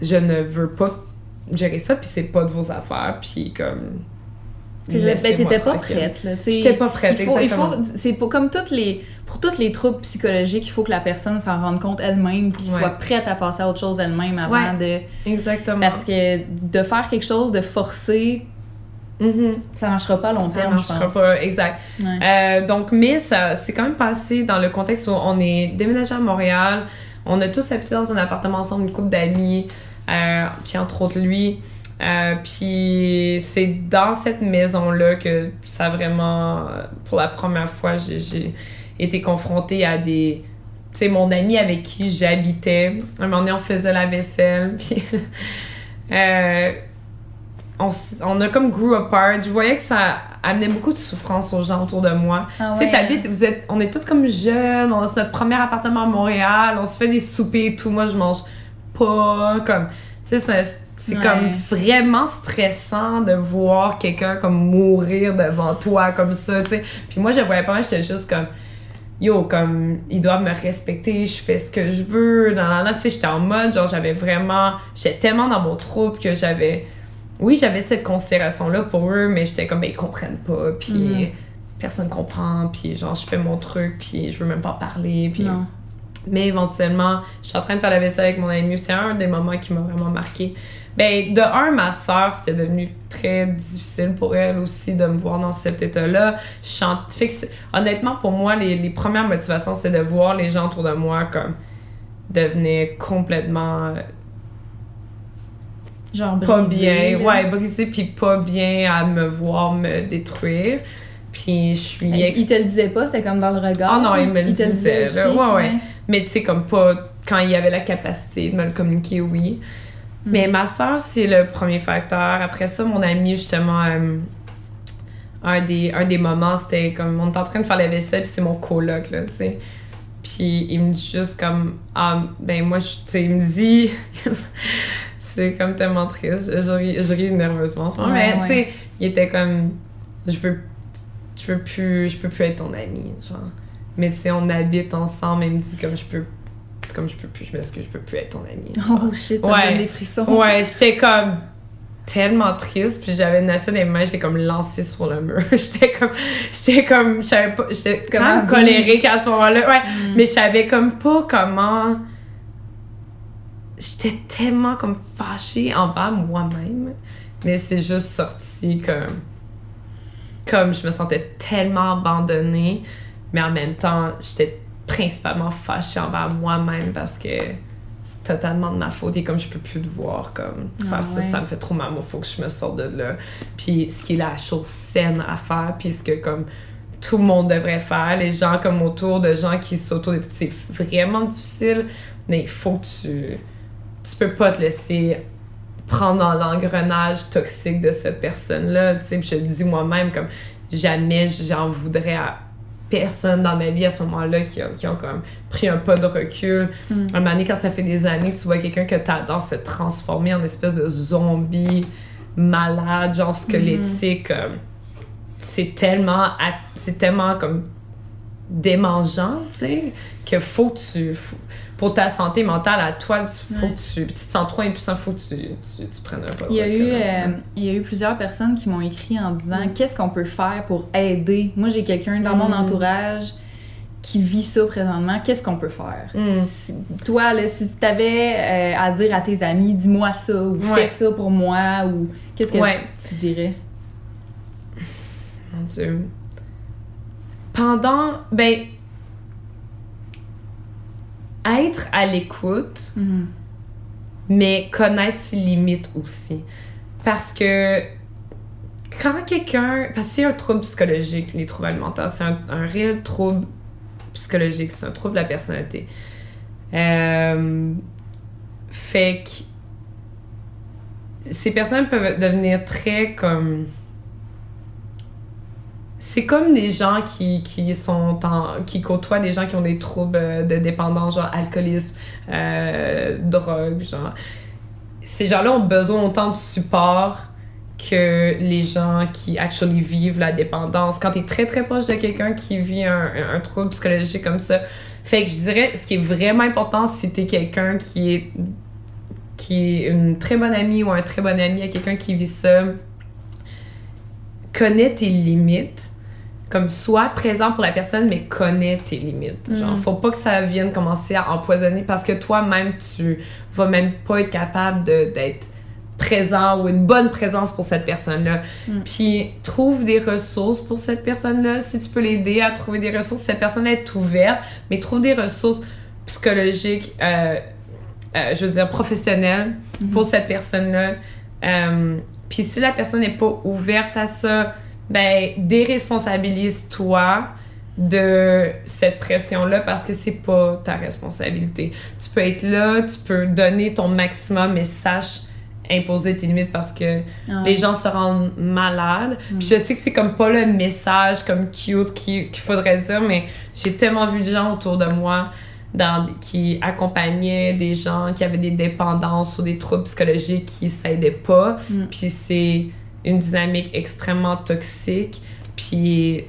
je ne veux pas gérer ça puis c'est pas de vos affaires puis comme ben t'étais pas prête là j'étais pas prête il faut, il faut c'est pour comme toutes les pour toutes les troubles psychologiques il faut que la personne s'en rende compte elle-même puis soit prête à passer à autre chose d'elle-même avant de exactement parce que de faire quelque chose de forcer Mm-hmm. Ça marchera pas à long terme, ça marchera pas, exact. Euh, donc, mais ça c'est quand même passé dans le contexte où on est déménagé à Montréal. On a tous habité dans un appartement ensemble, une couple d'amis, euh, puis entre autres lui. Euh, puis c'est dans cette maison-là que ça vraiment, pour la première fois, j'ai été confrontée à des. Tu sais, mon ami avec qui j'habitais, un moment donné, on faisait la vaisselle, [laughs] puis on, a comme grew apart. Je voyais que ça amenait beaucoup de souffrance aux gens autour de moi. Ah tu sais, t'habites, vous êtes, on est tous comme jeunes, on a notre premier appartement à Montréal, on se fait des soupers et tout. Moi, je mange pas, comme, tu sais, c'est comme vraiment stressant de voir quelqu'un comme mourir devant toi comme ça, tu sais. Puis moi, je voyais pas, j'étais juste comme yo, comme, ils doivent me respecter, je fais ce que je veux, dans la tu sais, j'étais en mode, genre, j'avais vraiment, j'étais tellement dans mon troupe que j'avais, oui, j'avais cette considération-là pour eux, mais j'étais comme, ben, ils comprennent pas, puis mm. personne comprend, puis genre, je fais mon truc, puis je veux même pas parler, puis... Mais éventuellement, je suis en train de faire la vaisselle avec mon ami. C'est un des moments qui m'a vraiment marqué. Ben, de un, ma soeur, c'était devenu très difficile pour elle aussi de me voir dans cet état-là. Honnêtement, pour moi, les, les premières motivations, c'est de voir les gens autour de moi comme devenaient complètement Genre pas bien, ouais, brisé puis pas bien à me voir me détruire. Puis je suis. Il te le disait pas, c'était comme dans le regard? Ah non, il me le disait. ouais, ouais, Mais tu sais, comme pas quand il avait la capacité de me le communiquer, oui. Mm. Mais ma soeur, c'est le premier facteur. Après ça, mon ami, justement, euh, un, des, un des moments, c'était comme on était en train de faire la vaisselle, puis c'est mon coloc, là, tu sais. Puis il me dit juste comme, ah, ben moi, tu sais, il me dit. [laughs] C'est comme tellement triste. Je ris, je ris nerveusement en ce moment. mais tu sais, il était comme. Je veux. Je veux plus. Je peux plus être ton ami. Genre. Mais tu sais, on habite ensemble. Et il me dit comme je peux. Comme je peux plus. Je m'excuse, je peux plus être ton ami. [laughs] Oh shit, ouais. des frissons. Ouais, j'étais comme tellement triste puis j'avais une assiette des mains j'étais comme lancée sur le mur [laughs] j'étais comme j'étais comme je savais pas j'étais quand même colérique à ce moment-là ouais mm. mais je savais comme pas comment j'étais tellement comme fâchée envers moi-même. Mais c'est juste sorti comme. Comme je me sentais tellement abandonnée, mais en même temps, j'étais principalement fâchée envers moi-même parce que c'est totalement de ma faute et comme je peux plus te voir comme ah faire ça ça me fait trop mal il faut que je me sorte de là puis ce qui est la chose saine à faire puis ce que comme tout le monde devrait faire les gens comme autour de gens qui s'auto c'est vraiment difficile mais il faut que tu tu peux pas te laisser prendre dans l'engrenage toxique de cette personne-là. Tu sais, je le dis moi-même, comme jamais j'en voudrais à personne dans ma vie à ce moment-là qui, a, qui ont comme pris un pas de recul. Mm. Un moment donné, quand ça fait des années que tu vois quelqu'un que t'adores se transformer en espèce de zombie malade, genre squelettique, mm. c'est tellement, c'est tellement comme démangeant, tu sais, que faut que tu pour ta santé mentale à toi, faut que tu, tu te sens trop impuissant, faut que tu, tu, tu prennes un pas. Il y, a eu, euh, il y a eu plusieurs personnes qui m'ont écrit en disant mm. qu'est-ce qu'on peut faire pour aider? Moi, j'ai quelqu'un dans mon mm. entourage qui vit ça présentement, qu'est-ce qu'on peut faire? Mm. toi, là, si tu avais euh, à dire à tes amis, dis-moi ça, ou fais ça pour moi, ou qu'est-ce que tu dirais? Mon Dieu. Pendant. Ben être à l'écoute, Mhm. mais connaître ses limites aussi. Parce que quand quelqu'un. Parce que c'est un trouble psychologique, les troubles alimentaires, c'est un, un réel trouble psychologique, c'est un trouble de la personnalité. Euh, fait que ces personnes peuvent devenir très comme. C'est comme des gens qui, côtoient des gens qui ont des troubles de dépendance, genre alcoolisme, euh, drogue, genre. Ces gens-là ont besoin autant de support que les gens qui actually vivent la dépendance. Quand tu es très très proche de quelqu'un qui vit un, trouble psychologique comme ça, fait que je dirais, ce qui est vraiment important, que t'es quelqu'un qui est qui est une très bonne amie ou un très bon ami à quelqu'un qui vit ça, connais tes limites, comme sois présent pour la personne, mais connais tes limites. Genre, Mm. faut pas que ça vienne commencer à empoisonner parce que toi-même, tu vas même pas être capable d'être présent ou une bonne présence pour cette personne-là. Mm. Puis trouve des ressources pour cette personne-là. Si tu peux l'aider à trouver des ressources, cette personne-là est ouverte, mais trouve des ressources psychologiques, euh, euh, je veux dire professionnelles Mhm. pour cette personne-là. Euh, Puis si la personne n'est pas ouverte à ça, ben déresponsabilise-toi de cette pression-là parce que c'est pas ta responsabilité. Tu peux être là, tu peux donner ton maximum, mais sache imposer tes limites parce que Ah les gens se rendent malades. Mm. Puis je sais que c'est comme pas le message comme cute qui- qu'il faudrait dire, mais j'ai tellement vu de gens autour de moi dans, qui accompagnaient des gens qui avaient des dépendances ou des troubles psychologiques qui s'aidaient pas. Mm. Puis c'est une dynamique extrêmement toxique. Puis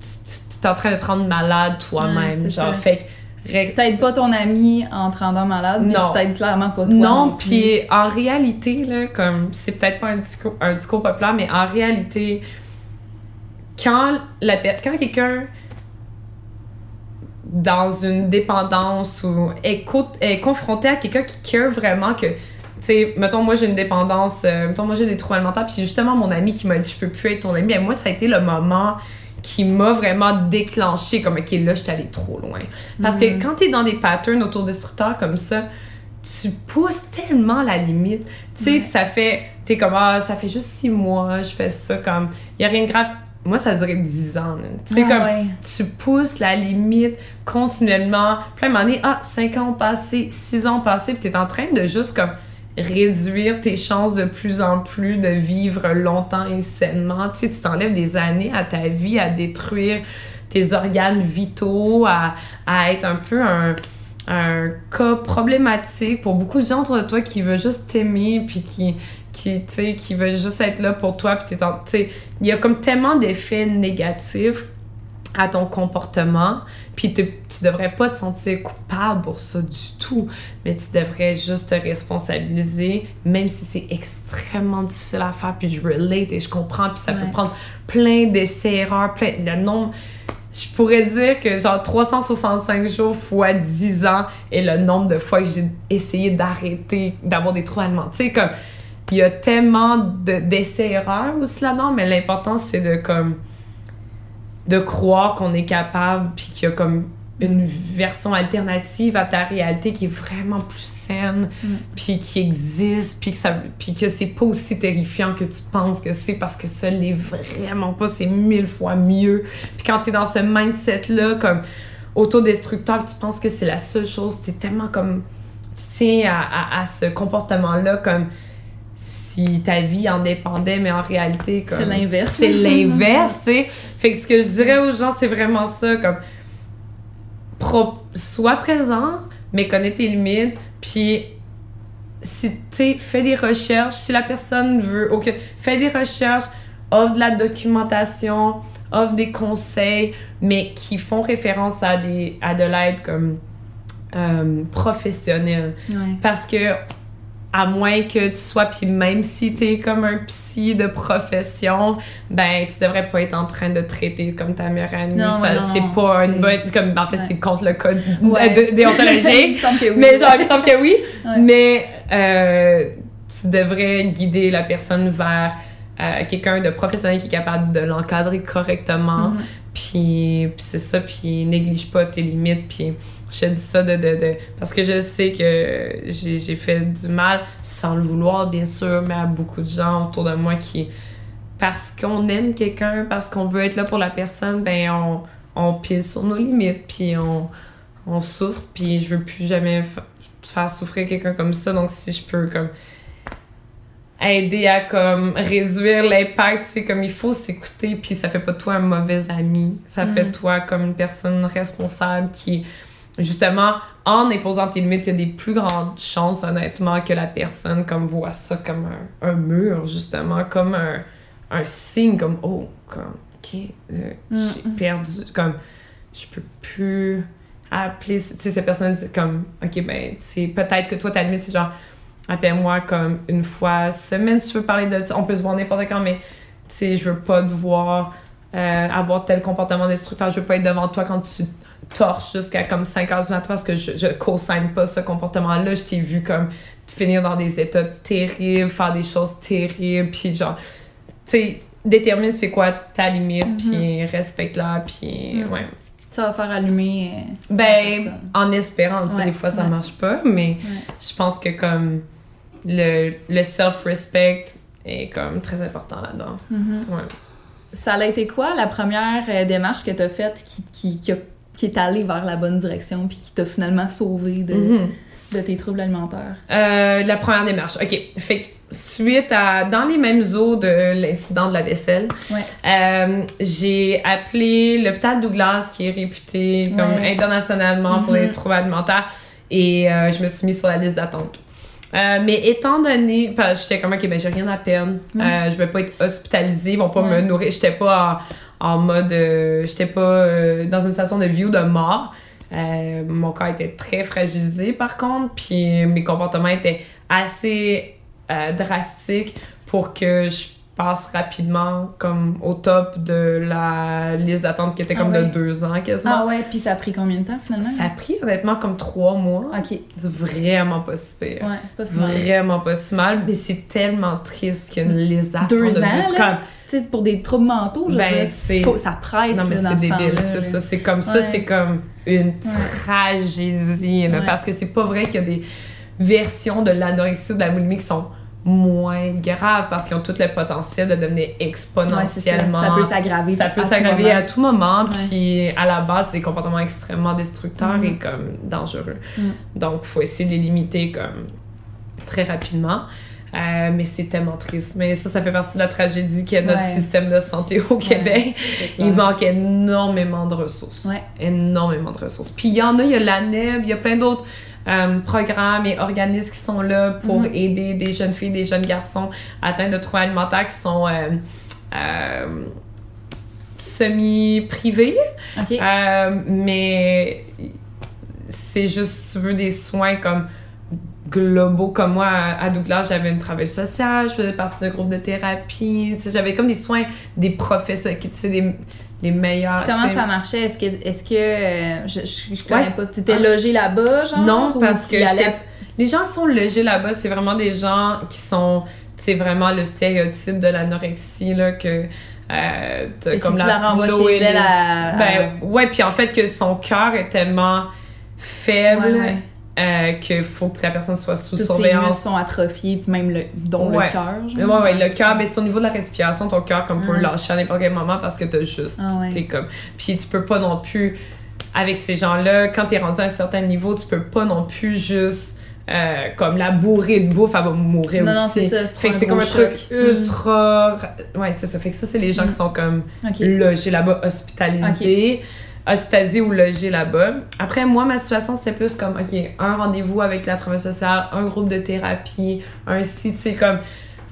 tu, tu t'es en train de te rendre malade toi-même. genre, fait que ré- T'aides pas ton ami en te rendant malade, puis Non. tu t'aides clairement pas toi. non, puis en réalité, là, comme c'est peut-être pas un discours, un discours populaire, mais en réalité, quand, la, quand quelqu'un dans une dépendance ou est, co- est confronté à quelqu'un qui care vraiment que, tu sais, mettons, moi j'ai une dépendance, euh, mettons, moi j'ai des troubles alimentaires, puis justement mon ami qui m'a dit je peux plus être ton ami, ben moi ça a été le moment qui m'a vraiment déclenché comme ok là je suis allée trop loin. Parce que quand t'es dans des patterns autodestructeurs comme ça tu pousses tellement la limite. Tu sais Ouais. ça fait t'es comme ah ça fait juste six mois je fais ça comme y a rien de grave moi ça duré dix ans là. tu sais Ah comme ouais. tu pousses la limite continuellement. Puis à un moment donné, ah, 5 ans ont passé, 6 ans ont passé, puis t'es en train de juste comme réduire tes chances de plus en plus de vivre longtemps et sainement. Tu sais, tu t'enlèves des années à ta vie à détruire tes organes vitaux, à, à être un peu un, un cas problématique pour beaucoup de gens autour de toi qui veulent juste t'aimer, puis qui, qui, qui veulent juste être là pour toi, puis il y a comme tellement d'effets négatifs à ton comportement, puis te- tu devrais pas te sentir coupable pour ça du tout, mais tu devrais juste te responsabiliser, même si c'est extrêmement difficile à faire, puis je relate et je comprends, puis ça Ouais. peut prendre plein d'essais-erreurs, plein... Le nombre... Je pourrais dire que genre 365 jours fois 10 ans est le nombre de fois que j'ai essayé d'arrêter d'avoir des troubles alimentaires. Tu sais, comme, il y a tellement de- d'essais-erreurs aussi là-dedans, mais l'important, c'est de comme de croire qu'on est capable puis qu'il y a comme une version alternative à ta réalité qui est vraiment plus saine Mm. puis qui existe puis que ça puis que c'est pas aussi terrifiant que tu penses que c'est parce que ça l'est vraiment pas c'est mille fois mieux puis quand t'es dans ce mindset là comme autodestructeur tu penses que c'est la seule chose tu es tellement comme tu tiens à, à, à ce comportement là comme si ta vie en dépendait mais en réalité comme C'est l'inverse. c'est [laughs] l'inverse, tu sais. Fait que ce que je dirais aux gens, c'est vraiment ça, comme, pro- sois présent, mais connais tes limites, puis si, tu sais, fais des recherches, si la personne veut, ok, fais des recherches, offre de la documentation, offre des conseils, mais qui font référence à, des, à de l'aide comme euh, professionnelle. Ouais. Parce que, à moins que tu sois, puis même si t'es comme un psy de profession, ben, tu devrais pas être en train de traiter comme ta meilleure amie. Non, Ça, non, c'est pas une bonne. Comme, en fait, Ouais. c'est contre le code Ouais. déontologique. [laughs] oui. mais genre, il me semble que oui. [laughs] Ouais. Mais euh, tu devrais guider la personne vers euh, quelqu'un de professionnel qui est capable de l'encadrer correctement. Mhm. Puis, puis c'est ça, puis néglige pas tes limites. Puis je te dis ça de, de, de- parce que je sais que j'ai fait du mal, sans le vouloir, bien sûr, mais à beaucoup de gens autour de moi qui, parce qu'on aime quelqu'un, parce qu'on veut être là pour la personne, ben on, on pile sur nos limites, puis on, on souffre, puis je veux plus jamais fa- faire souffrir quelqu'un comme ça. Donc si je peux comme aider à comme réduire l'impact, c'est comme il faut s'écouter puis ça fait pas toi un mauvais ami, ça fait de toi comme une personne responsable qui justement en imposant tes limites, il y a des plus grandes chances honnêtement que la personne comme voit ça comme un, un mur justement comme un, un signe comme oh comme OK, euh, j'ai Mhm. perdu comme je peux plus appeler tu sais cette personne dit comme OK ben tu sais peut-être que toi ta limite c'est genre appelle-moi comme une fois semaine si tu veux parler de on peut se voir n'importe quand mais tu sais je veux pas devoir euh, avoir tel comportement destructeur je veux pas être devant toi quand tu torches jusqu'à comme 5 heures du matin parce que je, je co-signe pas ce comportement là je t'ai vu comme finir dans des états terribles faire des choses terribles puis genre tu sais détermine c'est quoi ta limite Mhm. puis respecte-la puis Mhm. ouais Ça va faire allumer. euh, ben en espérant tu sais Ouais, des fois ça ouais. marche pas mais Ouais. je pense que comme le, le self-respect est comme très important là-dedans. Mhm. Ça a été quoi la première euh, démarche que tu as faite qui, qui, qui, a- qui est allée vers la bonne direction puis qui t'a finalement sauvé de, Mhm. de tes troubles alimentaires? Euh, la première démarche. OK. Fait que suite à. Dans les mêmes eaux de l'incident de la vaisselle, Ouais. euh, j'ai appelé l'hôpital Douglas, qui est réputé comme Ouais. internationalement pour les Mhm. troubles alimentaires, et euh, je me suis mise sur la liste d'attente. Euh, mais étant donné, parce que j'étais comme, ok, ben j'ai rien à perdre, Mhm. euh, je vais pas être hospitalisée, ils vont pas Ouais. me nourrir, j'étais pas en, en mode, euh, j'étais pas euh, dans une situation de vie ou de mort. Euh, mon corps était très fragilisé par contre, puis mes comportements étaient assez drastiques pour que je passe rapidement comme au top de la liste d'attente qui était Ah comme ouais. de deux ans quasiment. Ah ouais, puis ça a pris combien de temps finalement? Ça a pris honnêtement comme trois mois. Ok, C'est vraiment pas si pire. ouais, c'est pas si mal. Vraiment pas si mal, mais c'est tellement triste qu'il y a une liste d'attente Deux de plus. là? Tu sais, pour des troubles mentaux, je Ben, dire, ça presse Non, mais c'est ce débile. C'est ça. C'est comme ça, c'est comme une tragédie. là. Parce que c'est pas vrai qu'il y a des versions de l'anorexie ou de la boulimie qui sont moins graves parce qu'ils ont tout le potentiel de devenir Ouais, c'est ça. exponentiellement. Ça peut s'aggraver. Ça peut s'aggraver à tout moment, Ouais. puis à la base, c'est des comportements extrêmement destructeurs Mhm. et comme dangereux. Mhm. Donc, il faut essayer de les limiter comme très rapidement. Euh, mais c'est tellement triste. Mais ça, ça fait partie de la tragédie qu'est notre Ouais. système de santé au Québec. Il manque énormément de ressources. Ouais. Énormément de ressources. Puis il y en a, il y a la NEB, il y a plein d'autres euh, programmes et organismes qui sont là pour Mhm. aider des jeunes filles, des jeunes garçons atteints de troubles alimentaires qui sont euh, euh, semi-privés. Mais c'est juste, si tu veux, des soins comme globaux. Comme moi, à Douglas, j'avais une travail sociale, je faisais partie d'un groupe de thérapie. J'avais comme des soins des professeurs, qui, des, les meilleurs. Puis comment ça marchait? Est-ce que, est-ce que euh, je, je, je connais Ouais. pas, t'étais Ah. logé là-bas, genre? Non, parce que j'étais- les gens qui sont logés là-bas, c'est vraiment des gens qui sont, c'est vraiment le stéréotype de l'anorexie, là, que euh, Et si comme tu la renvoies chez elle à- Ben, ouais, puis en fait, que son cœur est tellement faible Ouais, ouais. Euh, qu'il faut que la personne soit sous Tous ses surveillance. muscles sont atrophiés, puis même le, dont Ouais. le cœur. Ouais, ouais, le cœur, mais c'est au niveau de la respiration, ton cœur comme peut Ah. lâcher à n'importe quel moment parce que t'as juste, Ah ouais. t'es comme, puis tu peux pas non plus avec ces gens-là, quand t'es rendu à un certain niveau, tu peux pas non plus juste euh, comme la bourrer de bouffe, elle va mourir Non, non, aussi. c'est ça, c'est fait que trop c'est un comme un truc. Mm. ultra, ouais, c'est ça. Fait que ça, c'est les gens Mm. qui sont comme logés là-bas, hospitalisés. Hospitalisés ou logés là-bas. Après, moi, ma situation, c'était plus comme, OK, un rendez-vous avec la travailleuse sociale, un groupe de thérapie, un site, c'est comme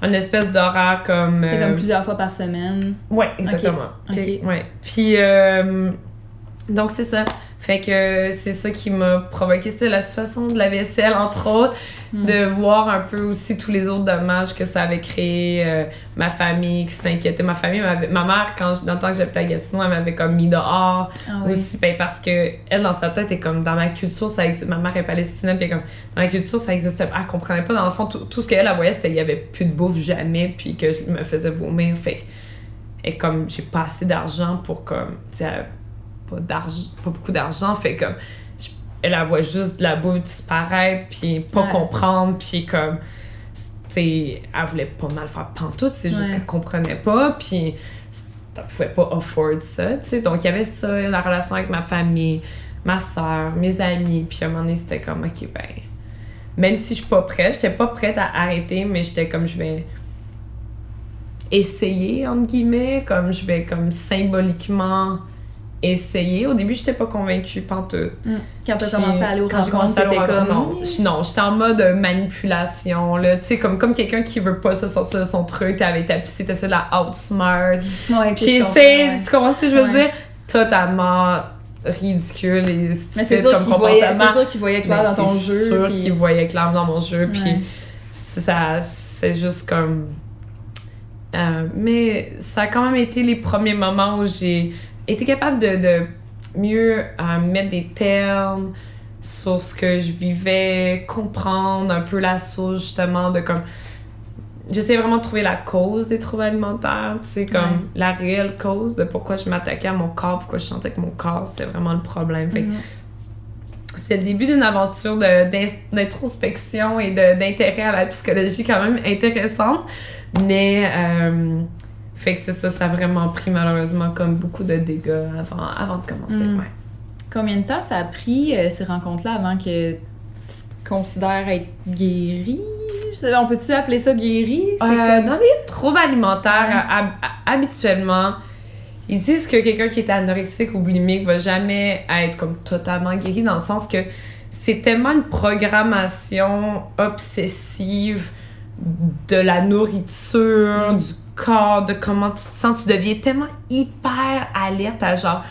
une espèce d'horaire comme... C'est euh, comme plusieurs fois par semaine. Ouais, exactement. Ok. Ok, Ouais. Puis, euh, donc c'est ça. Fait que c'est ça qui m'a provoqué, c'est la situation de la vaisselle, entre autres, Mm. de voir un peu aussi tous les autres dommages que ça avait créé, euh, ma famille qui s'inquiétait. Ma famille, ma mère, quand je- dans le temps que j'habitais à Gatineau, elle m'avait comme mis dehors Ah oui. aussi, ben, parce que elle, dans sa tête, est comme dans ma culture, ça existe. Ma mère est palestinienne, puis comme dans ma culture, ça existait. Elle comprenait pas, dans le fond, tout, tout ce qu'elle elle voyait, c'était qu'il y avait plus de bouffe jamais, puis que je me faisais vomir. Fait que, et comme j'ai pas assez d'argent pour comme, pas d'argent, pas beaucoup d'argent, fait comme, je- elle, elle voit juste de la bouffe disparaître, puis pas Ouais. comprendre, puis comme, sais, elle voulait pas mal faire pantoute, c'est juste Ouais. qu'elle comprenait pas, puis elle pouvait pas afford ça, tu sais. Donc, il y avait ça, la relation avec ma famille, ma soeur, mes amis. Puis à un moment donné, c'était comme, OK, ben... Même si je suis pas prête, j'étais pas prête à arrêter, mais j'étais comme, je vais essayer, entre guillemets, comme je vais comme symboliquement essayer. Au début, j'étais pas convaincue, pantoute. Mm. Quand t'as commencé à aller au quand commencé à aller comme... non, non, j'étais en mode euh, manipulation, là, tu sais, comme, comme quelqu'un qui veut pas se sortir de son truc, t'avais ta psy, t'essaies de la outsmart, Ouais, puis, tu sais, tu comprends ce que je veux Ouais. dire? Totalement ridicule et stupide c'est comme comportement. c'est sûr qu'il voyait clair dans ton c'est jeu. sûr puis- qu'il voyait clair dans mon jeu, puis Ouais. c'est- ça, c'est juste comme... Euh, mais ça a quand même été les premiers moments où j'ai été capable de, de mieux euh, mettre des termes sur ce que je vivais, comprendre un peu la source justement de comme j'essayais vraiment de trouver la cause des troubles alimentaires, tu sais, comme Ouais. la réelle cause de pourquoi je m'attaquais à mon corps, pourquoi je sentais que mon corps, c'était vraiment le problème. Fait Mhm. c'était le début d'une aventure d'introspection et d'intérêt à la psychologie quand même intéressante. Mais, euh, fait que c'est ça, ça a vraiment pris malheureusement comme beaucoup de dégâts avant, avant de commencer. Mm. ouais. Combien de temps ça a pris, euh, ces rencontres-là, avant que tu te considères être guéri? Je sais pas, on peut-tu appeler ça guéri? C'est Euh, comme- Dans les troubles alimentaires, Ouais. habituellement, ils disent que quelqu'un qui est anorexique ou boulimique va jamais être comme totalement guéri dans le sens que c'est tellement une programmation obsessive de la nourriture, Mm. du corps, de comment tu te sens. Tu deviens tellement hyper alerte à genre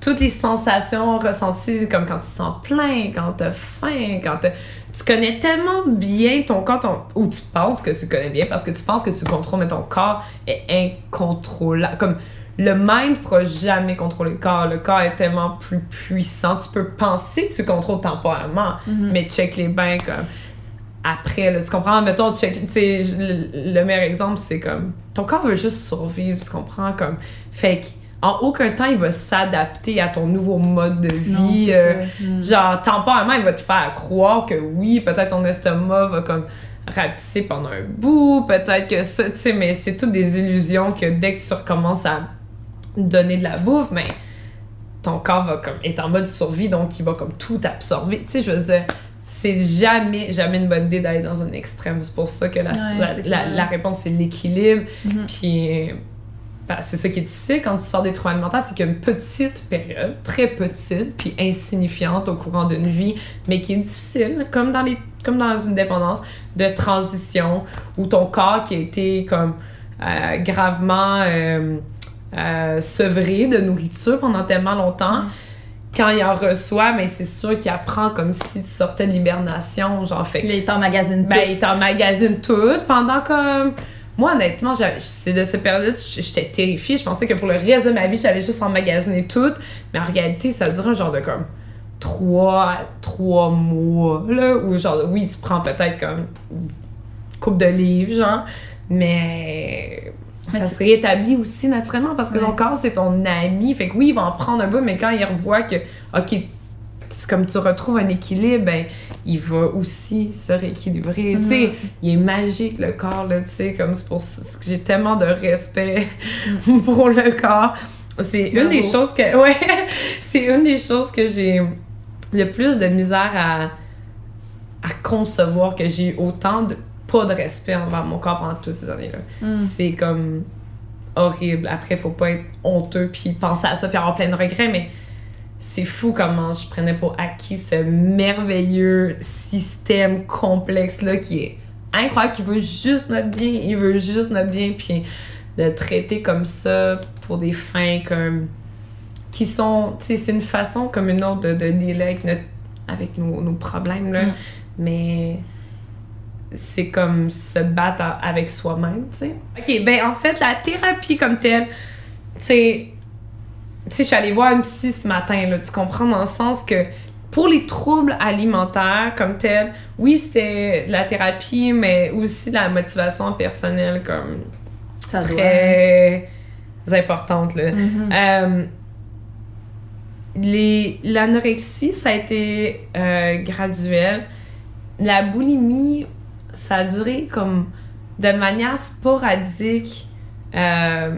toutes les sensations ressenties, comme quand tu te sens plein, quand t'as faim, quand tu connais tellement bien ton corps, ton- ou tu penses que tu connais bien parce que tu penses que tu contrôles, mais ton corps est incontrôlable. Comme le mind ne pourra jamais contrôler le corps. Le corps est tellement plus puissant. Tu peux penser que tu contrôles temporairement, Mhm. mais check les bains comme après là, tu comprends? Mettons tu sais le, le meilleur exemple c'est comme ton corps veut juste survivre tu comprends? Comme fait que en aucun temps il va s'adapter à ton nouveau mode de vie euh. Mm. genre temporairement il va te faire croire que oui peut-être ton estomac va comme rapetisser pendant un bout peut-être que ça tu sais mais c'est toutes des illusions que dès que tu recommences à donner de la bouffe mais ton corps va comme être en mode survie donc il va comme tout absorber tu sais je veux dire c'est jamais jamais une bonne idée d'aller dans un extrême c'est pour ça que la, Ouais, la, réponse c'est l'équilibre Mhm. puis ben, c'est ça qui est difficile quand tu sors des troubles alimentaires c'est qu'il y a une petite période très petite puis insignifiante au courant d'une vie mais qui est difficile comme dans les comme dans une dépendance de transition où ton corps qui a été comme euh, gravement euh, euh, sevré de nourriture pendant tellement longtemps Ouais. Quand il en reçoit mais c'est sûr qu'il apprend comme si tu sortais de l'hibernation genre fait Là, il t'emmagasine ben, tout. il t'emmagasine tout pendant comme. Moi, honnêtement, c'est de cette période-là, j'étais terrifiée. Je pensais que pour le reste de ma vie, j'allais juste emmagasiner tout. Mais en réalité, ça dure un genre de comme trois, trois mois, là, où genre, oui, tu prends peut-être comme une coupe de livres, genre, mais. Ça se rétablit aussi naturellement parce que Ouais. ton corps, c'est ton ami. Fait que oui, il va en prendre un bout, mais quand il revoit que, OK, c'est comme tu retrouves un équilibre, ben, il va aussi se rééquilibrer. Tu sais, il est magique le corps, là, tu sais, comme c'est pour ça que j'ai tellement de respect [laughs] pour le corps. C'est une des choses que, [laughs] ouais, c'est une des choses que j'ai le plus de misère à, à concevoir, que j'ai autant de, pas de respect envers mon corps pendant toutes ces années-là. Mm. C'est comme horrible. Après, faut pas être honteux puis penser à ça puis avoir plein de regrets, mais c'est fou comment je prenais pour acquis ce merveilleux système complexe-là qui est incroyable, qui veut juste notre bien, il veut juste notre bien, puis de traiter comme ça pour des fins comme qui sont, tu sais, c'est une façon comme une autre de, de dealer avec, notre, avec nos, nos problèmes, là. Mm. Mais c'est comme se battre avec soi-même, tu sais. OK, ben en fait, la thérapie comme telle, tu sais, je suis allée voir un psy ce matin, là, tu comprends, dans le sens que pour les troubles alimentaires comme tels, oui, c'était la thérapie, mais aussi la motivation personnelle comme Ça doit. très importante, là. Mhm. Euh, les- L'anorexie, ça a été euh, graduel. La boulimie, ça a duré comme de manière sporadique. Euh,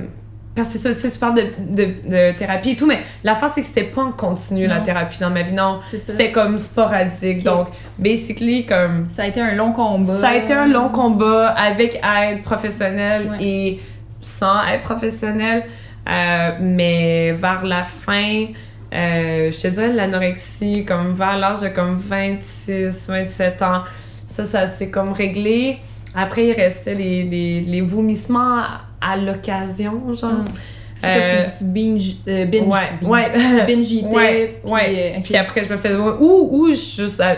parce que ça, tu sais, tu parles de, de, de thérapie et tout, mais l'affaire, c'est que c'était pas en continu, la thérapie dans ma vie. Non, c'était comme sporadique. Donc, basically, comme Ça a été un long combat. ça a été un long combat avec aide professionnelle Ouais. et sans aide professionnelle. Euh, mais vers la fin, euh, je te dirais de l'anorexie, comme vers l'âge de comme 26, 27 ans, ça, ça s'est comme réglé. Après, il restait les, les, les vomissements à, l'occasion, genre. Mm. C'est Euh, que tu, tu binge, euh, binge, ouais, binge. ouais. Tu binge [laughs] Ouais, puis, ouais. euh. Puis après, je me faisais vomir. Ou, ou, juste, à-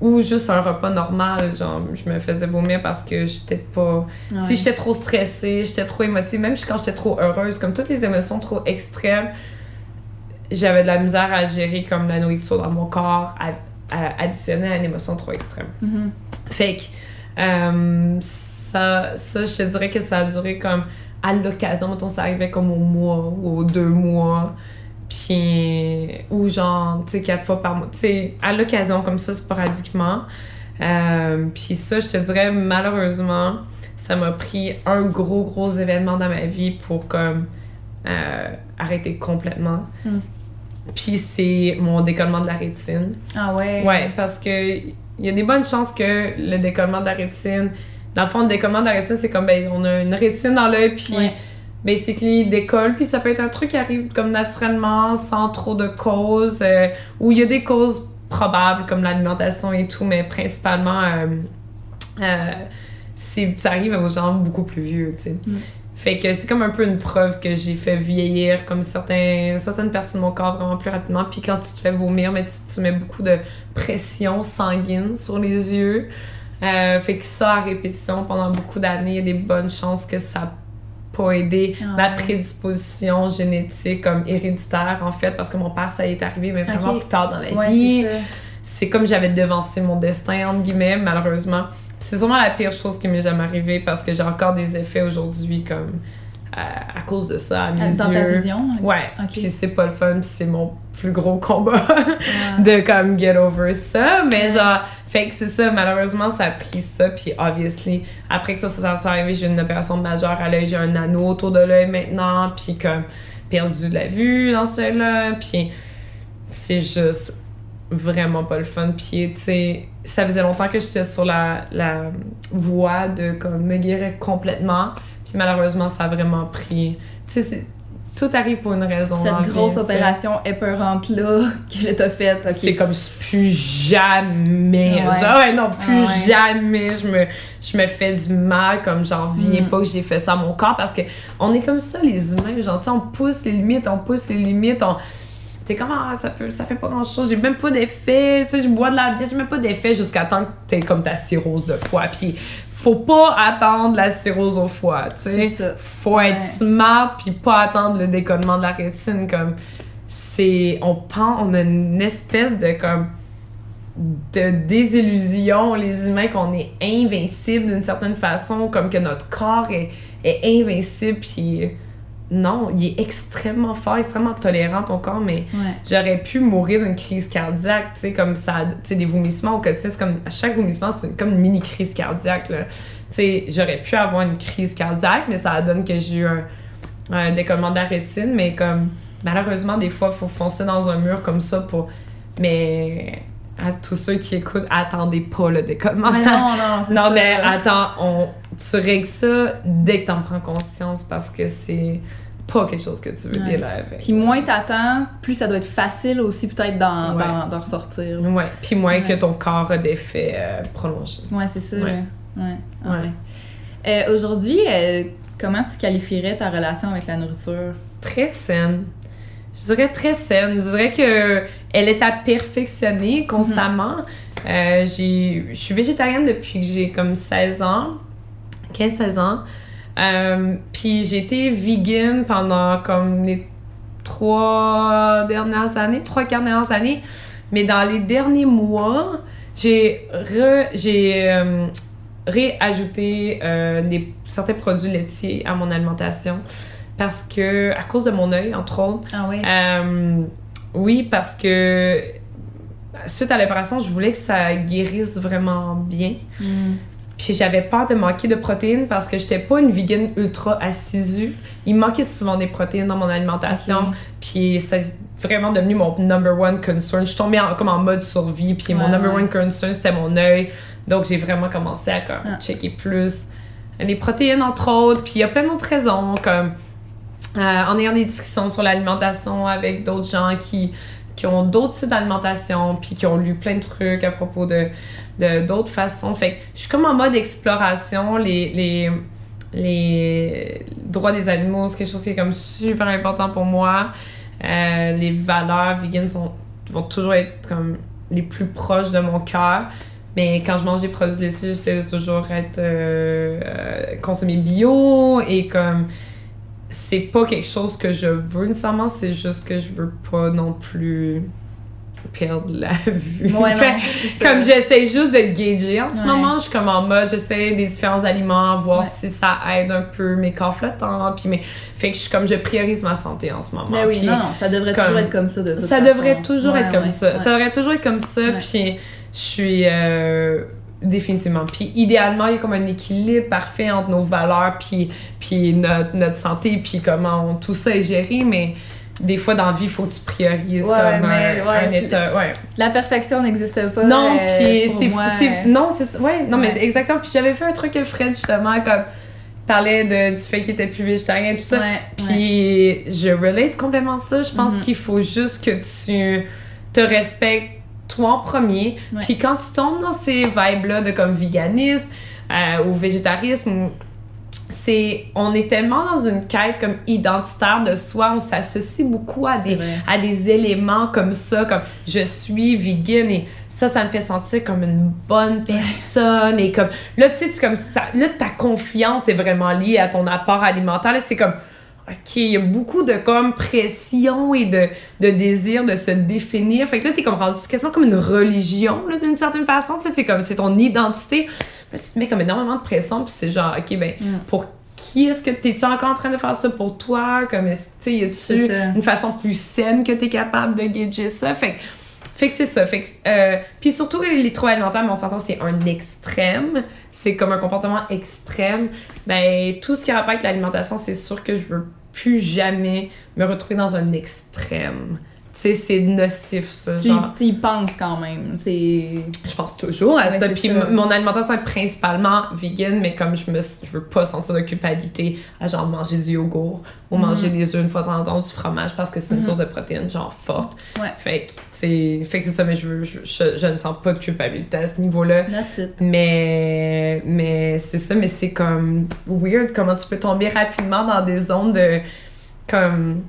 ou juste un repas normal, genre, je me faisais vomir parce que j'étais pas. Ouais. Si j'étais trop stressée, j'étais trop émotive, même quand j'étais trop heureuse, comme toutes les émotions trop extrêmes, j'avais de la misère à gérer comme la nourriture dans mon corps, à additionner à une émotion trop extrême. Mhm. Fait que euh, ça, ça, je te dirais que ça a duré comme à l'occasion, mettons, ça arrivait comme au mois ou aux deux mois. Puis, ou genre, tu sais, quatre fois par mois. Tu sais, à l'occasion, comme ça, sporadiquement. Euh, puis ça, je te dirais, malheureusement, ça m'a pris un gros, gros événement dans ma vie pour comme euh, arrêter complètement. Mm. Puis c'est mon décollement de la rétine. Ah ouais. Ouais, parce que il y a des bonnes chances que le décollement de la rétine. Dans le fond, le décollement de la rétine, c'est comme ben, on a une rétine dans l'œil, puis Ouais. basically il décolle, puis ça peut être un truc qui arrive comme naturellement, sans trop de causes, euh, ou il y a des causes probables comme l'alimentation et tout, mais principalement, euh, euh, ça arrive aux gens beaucoup plus vieux, tu sais. Mm. Fait que c'est comme un peu une preuve que j'ai fait vieillir comme certains, certaines parties de mon corps vraiment plus rapidement. Puis quand tu te fais vomir, mais tu, tu mets beaucoup de pression sanguine sur les yeux. Euh, fait que ça, à répétition, pendant beaucoup d'années, il y a des bonnes chances que ça pas aidé Ah ma prédisposition génétique comme héréditaire, en fait, parce que mon père, ça y est arrivé, mais vraiment plus tard dans la Ouais, vie c'est comme j'avais devancé mon destin, entre guillemets, malheureusement. C'est sûrement la pire chose qui m'est jamais arrivée parce que j'ai encore des effets aujourd'hui comme à, à cause de ça, à mes Dans ta yeux. vision. Ouais, Ok. puis c'est pas le fun, puis c'est mon plus gros combat [laughs] de comme get over ça, mais Ouais. genre, fait que c'est ça, malheureusement, ça a pris ça, puis obviously, après que ça, ça, ça soit arrivé, j'ai eu une opération majeure à l'œil, j'ai un anneau autour de l'œil maintenant, puis comme perdu de la vue dans ce là puis c'est juste vraiment pas le fun, puis tu sais, ça faisait longtemps que j'étais sur la, la voie de comme me guérir complètement, puis malheureusement, ça a vraiment pris, tu sais, tout arrive pour une raison Cette grosse opération épeurante-là [laughs] que t'as faite. ok. C'est comme plus jamais. Ouais. Genre, ouais, non, plus ouais. jamais je me, je me fais du mal, comme j'en Mm. pas que j'ai fait ça à mon corps parce que on est comme ça, les humains. Genre, on pousse les limites, on pousse les limites, on. T'es comme, ah, ça, peut, ça fait pas grand chose, j'ai même pas d'effet, tu sais, je bois de la bière, j'ai même pas d'effet jusqu'à temps que t'aies comme ta cirrhose de foie. Puis, faut pas attendre la cirrhose au foie, tu sais. Faut être smart, puis pas attendre le déconnement de la rétine, comme c'est on pense on a une espèce de comme de désillusion les humains qu'on est invincible d'une certaine façon comme que notre corps est, est invincible puis non il est extrêmement fort extrêmement tolérant ton corps mais Ouais. j'aurais pu mourir d'une crise cardiaque tu sais comme ça tu sais des vomissements au quotidien c'est comme à chaque vomissement c'est comme une mini crise cardiaque là. Tu sais j'aurais pu avoir une crise cardiaque mais ça donne que j'ai eu un, un décollement de la rétine mais comme malheureusement des fois il faut foncer dans un mur comme ça pour mais à tous ceux qui écoutent attendez pas le décollement. Mais non, non, [laughs] c'est non, mais attends, on, tu règles ça dès que t'en prends conscience parce que c'est pas quelque chose que tu veux Ouais. Puis moins t'attends, plus ça doit être facile aussi peut-être d'en, Ouais. ressortir. là. Ouais, puis moins Ouais. que ton corps a des faits euh, prolongés. Ouais, c'est ça. Ouais. ah. Euh, aujourd'hui, euh, comment tu qualifierais ta relation avec la nourriture? Très saine. je dirais très saine. Je dirais que elle est à perfectionner constamment. Euh, j'ai, je suis végétarienne depuis que j'ai comme 16 ans, 15-16 ans. Euh, puis j'ai été vegan pendant comme les trois dernières années, trois dernières années. Mais dans les derniers mois, j'ai re, j'ai euh, réajouté euh, des, certains produits laitiers à mon alimentation parce que à cause de mon œil entre autres. Ah oui. Oui, parce que suite à l'opération, je voulais que ça guérisse vraiment bien. Mm. Puis j'avais peur de manquer de protéines parce que j'étais pas une vegan ultra assidue. Il manquait souvent des protéines dans mon alimentation. Puis c'est vraiment devenu mon number one concern. Je suis tombée en- comme en mode survie. Puis mon number ouais. one concern, c'était mon œil. Donc j'ai vraiment commencé à comme, Ah. checker plus les protéines, entre autres. Puis il y a plein d'autres raisons, comme euh, en ayant des discussions sur l'alimentation avec d'autres gens qui, qui ont d'autres types d'alimentation, puis qui ont lu plein de trucs à propos de- d'autres façons. Fait que je suis comme en mode exploration. Les, les, les droits des animaux, c'est quelque chose qui est comme super important pour moi. Euh, les valeurs vegan sont, vont toujours être comme les plus proches de mon cœur. Mais quand je mange des produits laitiers, j'essaie de toujours être euh, euh, consommer bio et comme c'est pas quelque chose que je veux nécessairement, c'est juste que je veux pas non plus perdre la [laughs] vue. Ouais, non, comme j'essaie juste de gager en ce Ouais. moment, je suis comme en mode, j'essaie des différents aliments, voir Ouais. si ça aide un peu mes corps flottants, puis mes... fait que je suis comme, je priorise ma santé en ce moment. Mais oui, puis non, non, ça devrait comme- toujours être comme ça de toute ça façon. devrait toujours être comme ça. Ça devrait toujours être comme ça, puis je suis euh, définitivement. Puis idéalement, il y a comme un équilibre parfait entre nos valeurs, puis, puis notre, notre santé, puis comment on- tout ça est géré, mais des fois dans la vie, il faut que tu priorises Ouais, comme mais un, ouais, un état. Ouais. La perfection n'existe pas. Non, euh, puis c'est euh, non, c'est ouais, non mais exactement. Puis j'avais fait un truc que Fred justement comme parlait de du fait qu'il était plus végétarien et tout ça. Puis je relate complètement ça. Je pense Mhm. qu'il faut juste que tu te respectes toi en premier. Puis quand tu tombes dans ces vibes-là de comme véganisme euh, ou végétarisme, c'est on est tellement dans une quête comme identitaire de soi, on s'associe beaucoup à des à des éléments comme ça, comme je suis vegan et ça, ça me fait sentir comme une bonne personne et comme là, tu sais, comme ça, là, ta confiance est vraiment liée à ton apport alimentaire. Là, c'est comme, OK, il y a beaucoup de comme pression et de, de désir de se définir. Fait que là, t'es comme rendu quasiment comme une religion, là, d'une certaine façon. Tu sais, c'est comme, c'est ton identité. Là, tu te mets comme énormément de pression, puis c'est genre, OK, ben, Mm. pour qui est-ce que t'es-tu encore en train de faire ça pour toi? Comme, est-ce- tu sais, y a-tu ça. une façon plus saine que t'es capable de gager ça? Fait que, fait que c'est ça. Fait euh, puis surtout, les troubles alimentaires, mais on s'entend, c'est un extrême. C'est comme un comportement extrême. Ben, tout ce qui a rapport avec l'alimentation, c'est sûr que je veux plus jamais me retrouver dans un extrême. Tu sais, c'est nocif, ça. Tu, genre. tu y penses quand même. C'est. Je pense toujours à Ouais, ça. Puis ça. mon alimentation est principalement vegan, mais comme je me je veux pas sentir de culpabilité à genre manger du yogourt ou manger des œufs une fois de temps en temps, du fromage parce que c'est une Mhm. source de protéines genre forte. Ouais. Fait que, fait que c'est ça, mais je, veux- je, je, je ne sens pas de culpabilité à ce niveau-là. Mais, mais c'est ça, mais c'est comme weird comment tu peux tomber rapidement dans des zones de comme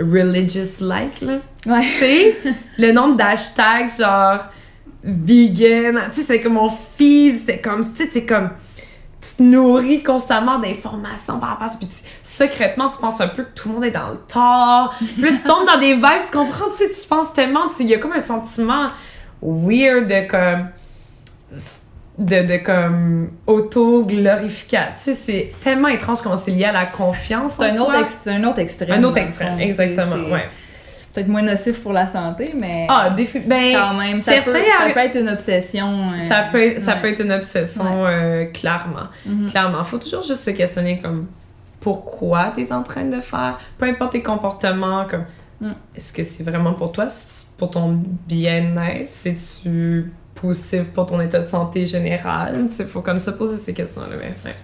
religious-like, là. Ouais. Tu sais, [laughs] le nombre d'hashtags genre vegan, tu sais, c'est comme mon feed, c'est comme, tu sais, c'est comme, tu te nourris constamment d'informations par rapport à ça, puis tu- secrètement, tu penses un peu que tout le monde est dans le tort, puis là, tu tombes dans des vibes, tu comprends, tu sais, tu penses tellement, tu sais, il y a comme un sentiment weird de comme, de, de comme auto-glorification, tu sais, c'est tellement étrange comment c'est lié à la confiance C'est un, autre ex- un autre extrême. Un autre extrême, fond. exactement, ouais. Peut-être moins nocif pour la santé, mais. Ah, défi- ben, quand même, ça peut, ça peut être une obsession. euh, Ça peut, ça peut être une obsession, euh, clairement. Mhm. Clairement. Faut toujours juste se questionner comme pourquoi tu es en train de faire, peu importe tes comportements, comme Mm. est-ce que c'est vraiment pour toi, pour ton bien-être, c'est-tu positif pour ton état de santé général? Il faut comme se poser ces questions-là. mais, ouais.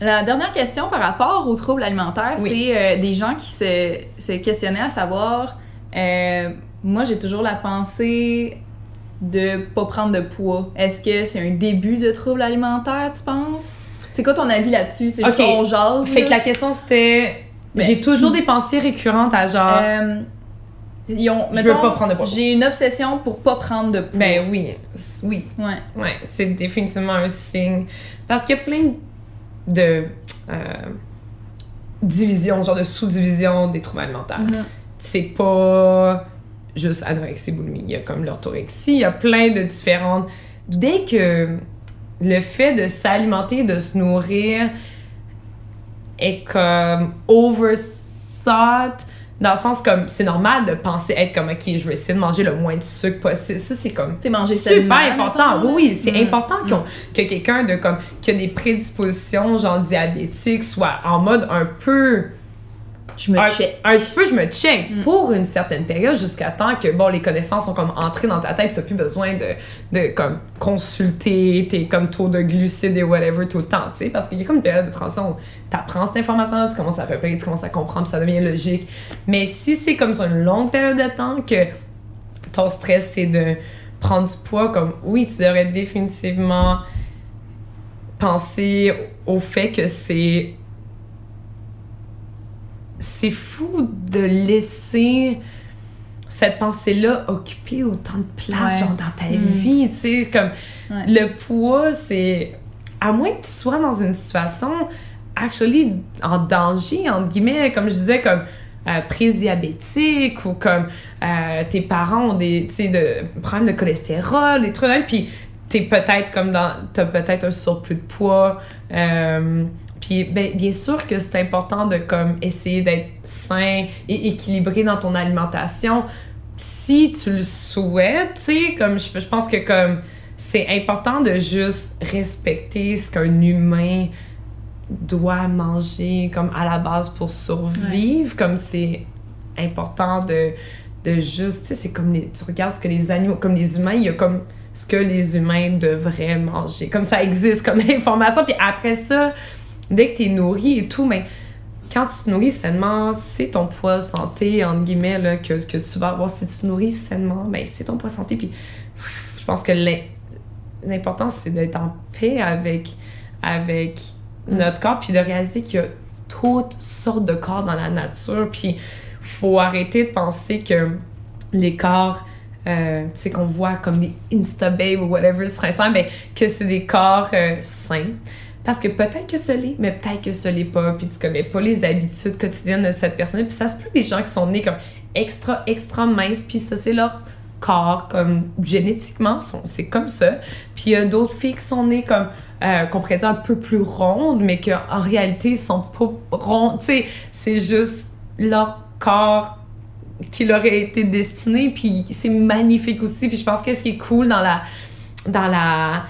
La dernière question par rapport aux troubles alimentaires, Oui. c'est euh, des gens qui se, se questionnaient à savoir euh, moi, j'ai toujours la pensée de pas prendre de poids. Est-ce que c'est un début de trouble alimentaire, tu penses? C'est quoi ton avis là-dessus? C'est juste Ok. on jase? Fait là? que la question c'était J'ai toujours des pensées récurrentes à genre. Euh, ils ont, Je veux pas prendre de poids. J'ai une obsession pour pas prendre de poids. Ben oui, oui. Ouais. Ouais, c'est définitivement un signe. Parce qu'il y a plein de euh, divisions, genre de sous-divisions des troubles alimentaires. Mhm. C'est pas juste anorexie, boulimie. Il y a comme l'orthorexie, il y a plein de différentes. Dès que le fait de s'alimenter, de se nourrir est comme overthought, dans le sens comme c'est normal de penser être comme ok, je vais essayer de manger le moins de sucre possible. Ça, c'est comme manger super important. Oui, oui, c'est Mm. important qu'on- que quelqu'un de comme qui a des prédispositions genre diabétiques soit en mode un peu Je me un, check. un petit peu je me check Mm. pour une certaine période jusqu'à temps que bon les connaissances sont comme entrées dans ta tête, tu plus besoin de, de comme consulter tes comme taux de glucides et whatever tout le temps, tu sais parce qu'il y a comme une période de transition où tu apprends cette information là, tu commences à repérer, tu commences à comprendre, puis ça devient logique. Mais si c'est comme sur une longue période de temps que ton stress c'est de prendre du poids comme oui, tu devrais définitivement penser au fait que c'est c'est fou de laisser cette pensée-là occuper autant de place Ouais. genre dans ta Mm. vie, tu sais comme Ouais. le poids c'est à moins que tu sois dans une situation actually en danger entre guillemets comme je disais comme euh, prédiabétique ou comme euh, tes parents ont des de problèmes de cholestérol des trucs puis t'es peut-être comme dans t'as peut-être un surplus de poids euh, puis ben, bien sûr que c'est important de comme essayer d'être sain et équilibré dans ton alimentation. Si tu le souhaites tu sais comme je, je pense que comme c'est important de juste respecter ce qu'un humain doit manger comme à la base pour survivre. Comme c'est important de de juste tu sais c'est comme les, tu regardes ce que les animaux comme les humains il y a comme ce que les humains devraient manger. Comme ça existe comme [laughs] information. Puis après ça dès que tu es nourri et tout mais quand tu te nourris sainement, c'est ton poids santé, entre guillemets, là, que, que tu vas avoir. Si tu te nourris sainement, ben, c'est ton poids santé. Puis je pense que l'im- l'important, c'est d'être en paix avec, avec notre corps, puis de réaliser qu'il y a toutes sortes de corps dans la nature. Puis faut arrêter de penser que les corps, euh, tu sais, qu'on voit comme des Insta-babes ou whatever sur Instagram, ben, que c'est des corps euh, sains. Parce que peut-être que ce l'est, mais peut-être que ce l'est pas, puis tu connais pas les habitudes quotidiennes de cette personne. Puis ça se peut des gens qui sont nés comme extra, extra minces, puis ça, c'est leur corps, comme génétiquement, c'est comme ça. Puis il y a d'autres filles qui sont nées comme, euh, qu'on pourrait dire un peu plus rondes, mais qu'en réalité, ils sont pas rondes. Tu sais, c'est juste leur corps qui leur a été destiné, puis c'est magnifique aussi. Puis je pense que ce qui est cool dans la. Dans la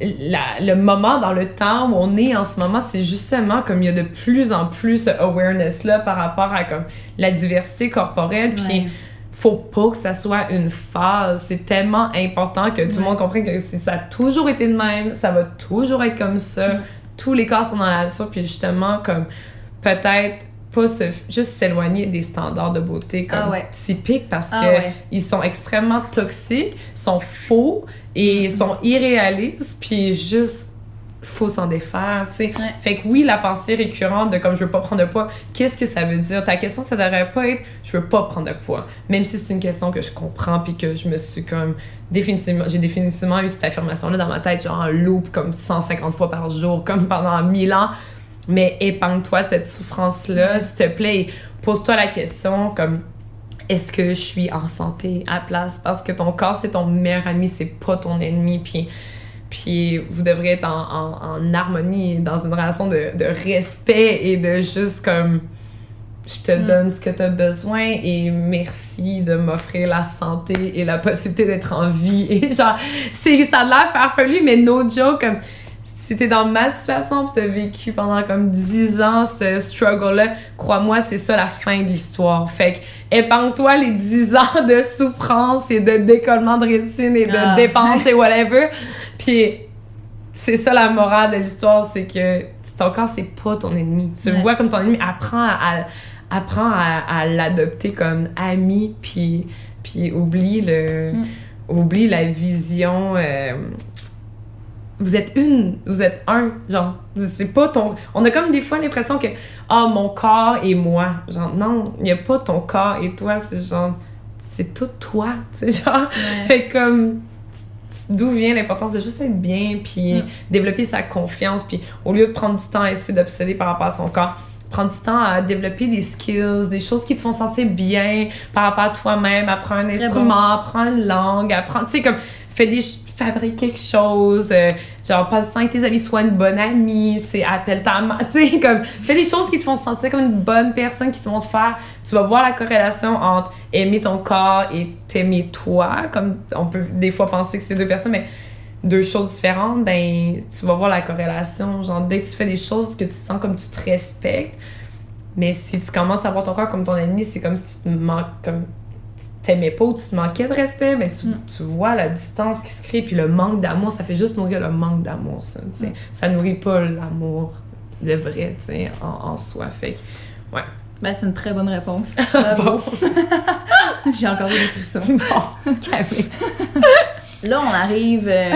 la- le moment dans le temps où on est en ce moment, c'est justement comme il y a de plus en plus ce awareness là par rapport à comme la diversité corporelle. Puis Ouais. faut pas que ça soit une phase. C'est tellement important que tout le Ouais. monde comprenne que ça a toujours été de même, ça va toujours être comme ça. Mm. Tous les corps sont dans la nature, puis justement, comme peut-être pas se, juste s'éloigner des standards de beauté comme Ah ouais. typiques parce Ah que ouais. ils sont extrêmement toxiques, sont faux et Mm-hmm. sont irréalistes, puis juste faut s'en défaire, tu sais. Ouais. Fait que oui, la pensée récurrente de comme je veux pas prendre de poids, qu'est-ce que ça veut dire? Ta question, ça devrait pas être je veux pas prendre de poids. Même si c'est une question que je comprends puis que je me suis comme définitivement, j'ai définitivement eu cette affirmation-là dans ma tête, genre en loop comme 150 fois par jour, comme pendant 1000 ans. Mais épargne-toi cette souffrance-là, s'il te plaît, et pose-toi la question comme est-ce que je suis en santé à place? Parce que ton corps, c'est ton meilleur ami, c'est pas ton ennemi. Puis, puis vous devrez être en, en, en harmonie, dans une relation de, de respect et de juste comme je te Mm. donne ce que tu as besoin et merci de m'offrir la santé et la possibilité d'être en vie. Et [laughs] genre, c'est, ça a l'air farfelu, mais no joke, comme si t'es dans ma situation pis t'as vécu pendant comme 10 ans ce struggle-là, crois-moi, c'est ça la fin de l'histoire. Fait que épargne-toi les 10 [laughs] ans de souffrance et de décollement de rétine et de Ah. dépenses et [laughs] whatever. Puis c'est ça la morale de l'histoire, c'est que ton corps, c'est pas ton ennemi. Tu le vois comme ton ennemi, apprends à, apprends à, à l'adopter comme ami, puis, puis oublie le... Mm. Oublie la vision... euh, vous êtes une, vous êtes un, genre, c'est pas ton... On a comme des fois l'impression que, ah, mon corps et moi. Genre, non, il n'y a pas ton corps et toi, c'est genre, c'est tout toi, [laughs] tu sais, genre. Fait comme, d'où vient l'importance de juste être bien, puis Mm. développer sa confiance, puis au lieu de prendre du temps à essayer d'obséder par rapport à son corps, prendre du temps à développer des skills, des choses qui te font sentir bien par rapport à toi-même, apprendre un Très instrument, apprendre une langue, apprendre, tu sais, comme, fais des fabrique quelque chose, euh, genre passe temps avec tes amis, sois une bonne amie, tu appelle ta maman, [laughs] tu sais, comme, fais des choses qui te font sentir comme une bonne personne, qui te vont te faire, tu vas voir la corrélation entre aimer ton corps et t'aimer toi, comme on peut des fois penser que c'est deux personnes, mais deux choses différentes, ben, tu vas voir la corrélation, genre, dès que tu fais des choses que tu te sens comme tu te respectes, mais si tu commences à voir ton corps comme ton ennemi, c'est comme si tu te manques, comme t'aimais pas ou tu te manquais de respect, mais tu, Mm. tu vois la distance qui se crée, puis le manque d'amour, ça fait juste nourrir le manque d'amour, ça. Mm. Ça nourrit pas l'amour, le vrai, tu sais, en, en soi. Fait que, Ben, c'est une très bonne réponse. [laughs] bon, [laughs] J'ai encore eu des frissons. [laughs] bon. Là, on arrive euh,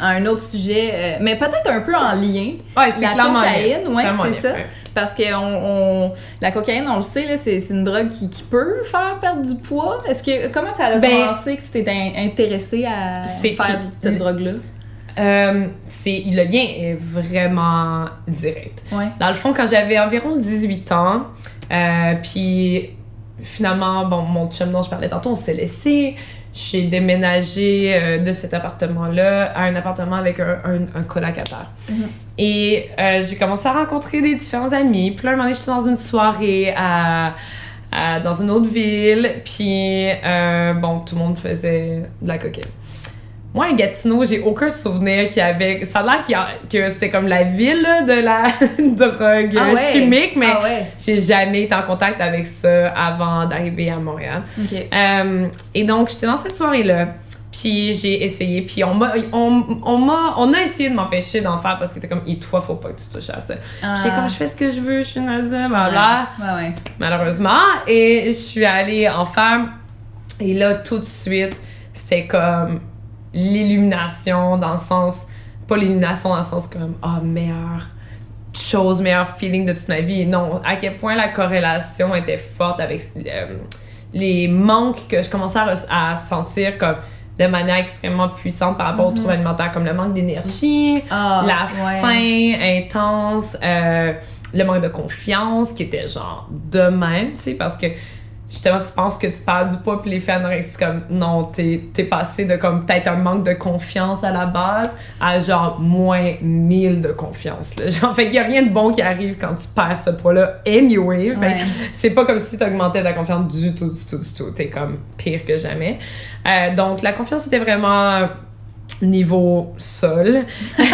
à un autre sujet, euh, mais peut-être un peu en lien. Ouais, c'est La clairement cocaïne, lié, ouais, c'est ça. ouais. Parce que on, on- la cocaïne, on le sait, là, c'est, c'est une drogue qui, qui peut faire perdre du poids. Est-ce que comment ça a Ben, commencé que tu t'es in- intéressé à faire cette drogue-là? Euh, c'est, le lien est vraiment direct. Ouais. Dans le fond, quand j'avais environ 18 ans, euh, puis finalement, bon, mon chum dont je parlais tantôt, on s'est laissé. J'ai déménagé euh, de cet appartement-là à un appartement avec un, un, un colocataire. Mhm. Et euh, j'ai commencé à rencontrer des différents amis. Puis là, un moment donné, j'étais dans une soirée à, à- dans une autre ville. Puis, euh, bon, tout le monde faisait de la cocaïne. Moi, à Gatineau, j'ai aucun souvenir qu'il y avait. Ça a l'air y a- que c'était comme la ville là, de la [laughs] drogue Ah ouais? chimique, mais Ah ouais. j'ai jamais été en contact avec ça avant d'arriver à Montréal. Euh, et donc, j'étais dans cette soirée-là. Puis j'ai essayé. Puis on m'a, on, on m'a, on a essayé de m'empêcher d'en faire parce que t'es comme, et toi, faut pas que tu touches à ça. Ah. J'étais comme, je fais ce que je veux, je suis adulte, voilà Ouais, ouais. ouais. malheureusement. Et je suis allée en faire. Et là, tout de suite, c'était comme l'illumination dans le sens. Pas l'illumination dans le sens comme, ah, meilleure chose, meilleur feeling de toute ma vie. Non, à quel point la corrélation était forte avec euh, les manques que je commençais à, à sentir comme de manière extrêmement puissante par rapport aux Mhm. troubles alimentaires, comme le manque d'énergie, Ah, la ouais. faim intense, euh, le manque de confiance qui était genre de même, tu sais, parce que justement, tu penses que tu perds du poids, puis l'effet anorexique, c'est comme non, t'es es passé de comme peut-être un manque de confiance à la base à genre moins 1000 de confiance. Là. [laughs] Genre, fait qu'il y a rien de bon qui arrive quand tu perds ce poids-là anyway. Fait Ouais. c'est pas comme si t'augmentais ta confiance du tout, du tout, du tout. T'es comme pire que jamais. Euh, donc, la confiance était vraiment niveau sol. [laughs]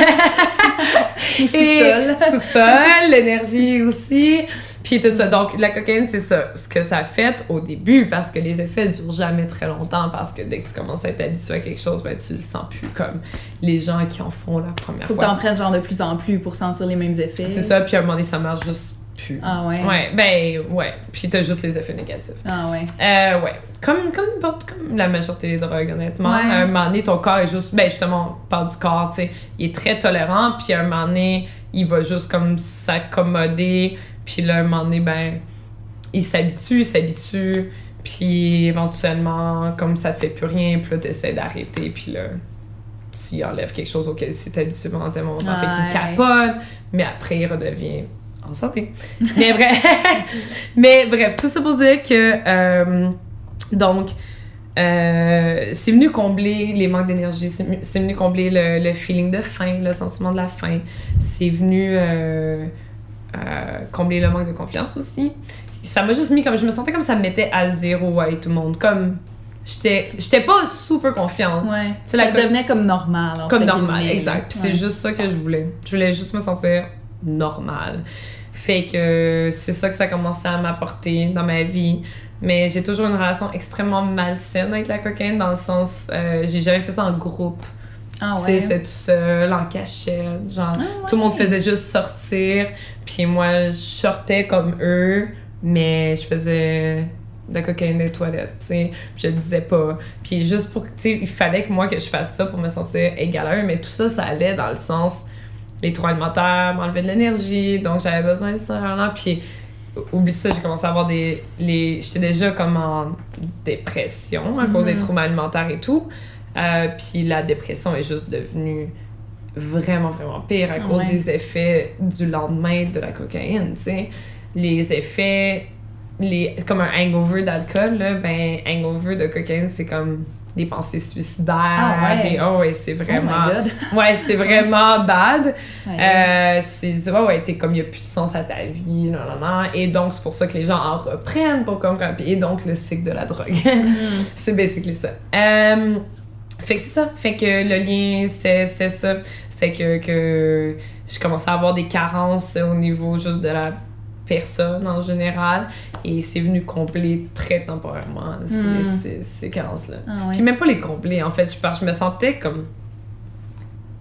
Sous-sol. sous-sol, l'énergie aussi. Puis tout ça. Donc, la cocaïne, c'est ça. Ce que ça fait au début, parce que les effets durent jamais très longtemps, parce que dès que tu commences à être habitué à quelque chose, ben, tu le sens plus comme les gens qui en font la première Faut que fois. t'en prennes genre de plus en plus pour sentir les mêmes effets. C'est ça, puis à un moment donné, ça marche juste plus. Ah ouais. Ouais, ben, ouais. Puis t'as juste les effets négatifs. Ah ouais. Euh, ouais. Comme, comme n'importe, comme la majorité des drogues, honnêtement. Ouais. À un moment donné, ton corps est juste, ben justement, on parle du corps, tu sais, il est très tolérant, puis à un moment donné, il va juste comme s'accommoder, puis là, à un moment donné, ben, il s'habitue, il s'habitue, puis éventuellement, comme ça te fait plus rien, puis là, t'essaies d'arrêter, puis là, tu enlèves quelque chose auquel il s'est habitué pendant tellement longtemps, fait qu'il capote, mais après, il redevient en santé. Mais bref, [laughs] mais bref, tout ça pour dire que, euh, donc, euh, c'est venu combler les manques d'énergie, c'est venu- c'est venu combler le, le feeling de faim, le sentiment de la faim. C'est venu euh, euh, combler le manque de confiance aussi. Ça m'a juste mis comme, je me sentais comme ça me mettait à zéro avec tout le monde. Comme, j'étais pas super confiante. Ouais. Ça la devenait comme normal. Comme normal, exact. Puis Ouais. c'est juste ça que je voulais. Je voulais juste me sentir normal. Fait que c'est ça que ça a commencé à m'apporter dans ma vie. Mais j'ai toujours une relation extrêmement malsaine avec la cocaïne, dans le sens, euh, j'ai jamais fait ça en groupe. Ah Tu sais, ouais. c'était tout seul, en cachette. Genre, Ah tout le monde faisait juste sortir. Puis moi, je sortais comme eux, mais je faisais de la cocaïne des toilettes, tu sais. Je le disais pas. Puis juste pour, tu sais, il fallait que moi, que je fasse ça pour me sentir égal à eux, mais tout ça, ça allait dans le sens, les troubles alimentaires m'enlevaient de l'énergie, donc j'avais besoin de ça, là, puis oublie ça, j'ai commencé à avoir des. Les, j'étais déjà comme en dépression à cause des Mhm. troubles alimentaires et tout. Euh, puis la dépression est juste devenue vraiment, vraiment pire à cause Ouais. des effets du lendemain de la cocaïne, tu sais. Les effets, les, comme un hangover d'alcool, là, ben, hangover de cocaïne, c'est comme des pensées suicidaires. Ah ouais. Des, oh ouais, c'est Oh vraiment. god. [laughs] ouais, c'est vraiment bad. Ouais. Euh, c'est ouais, ouais, t'es comme, il n'y a plus de sens à ta vie, non, non, non. Et donc, c'est pour ça que les gens en reprennent pour comme Et donc, le cycle de la drogue. Mm. [laughs] c'est basically ça. Euh, fait que c'est ça. Fait que le lien, c'était ça. C'était que, que je commençais à avoir des carences au niveau juste de la personne en général. Et c'est venu combler très temporairement ces, Mm. ces, ces carences-là. Ah. Puis même pas les combler, en fait. Je, je me sentais comme.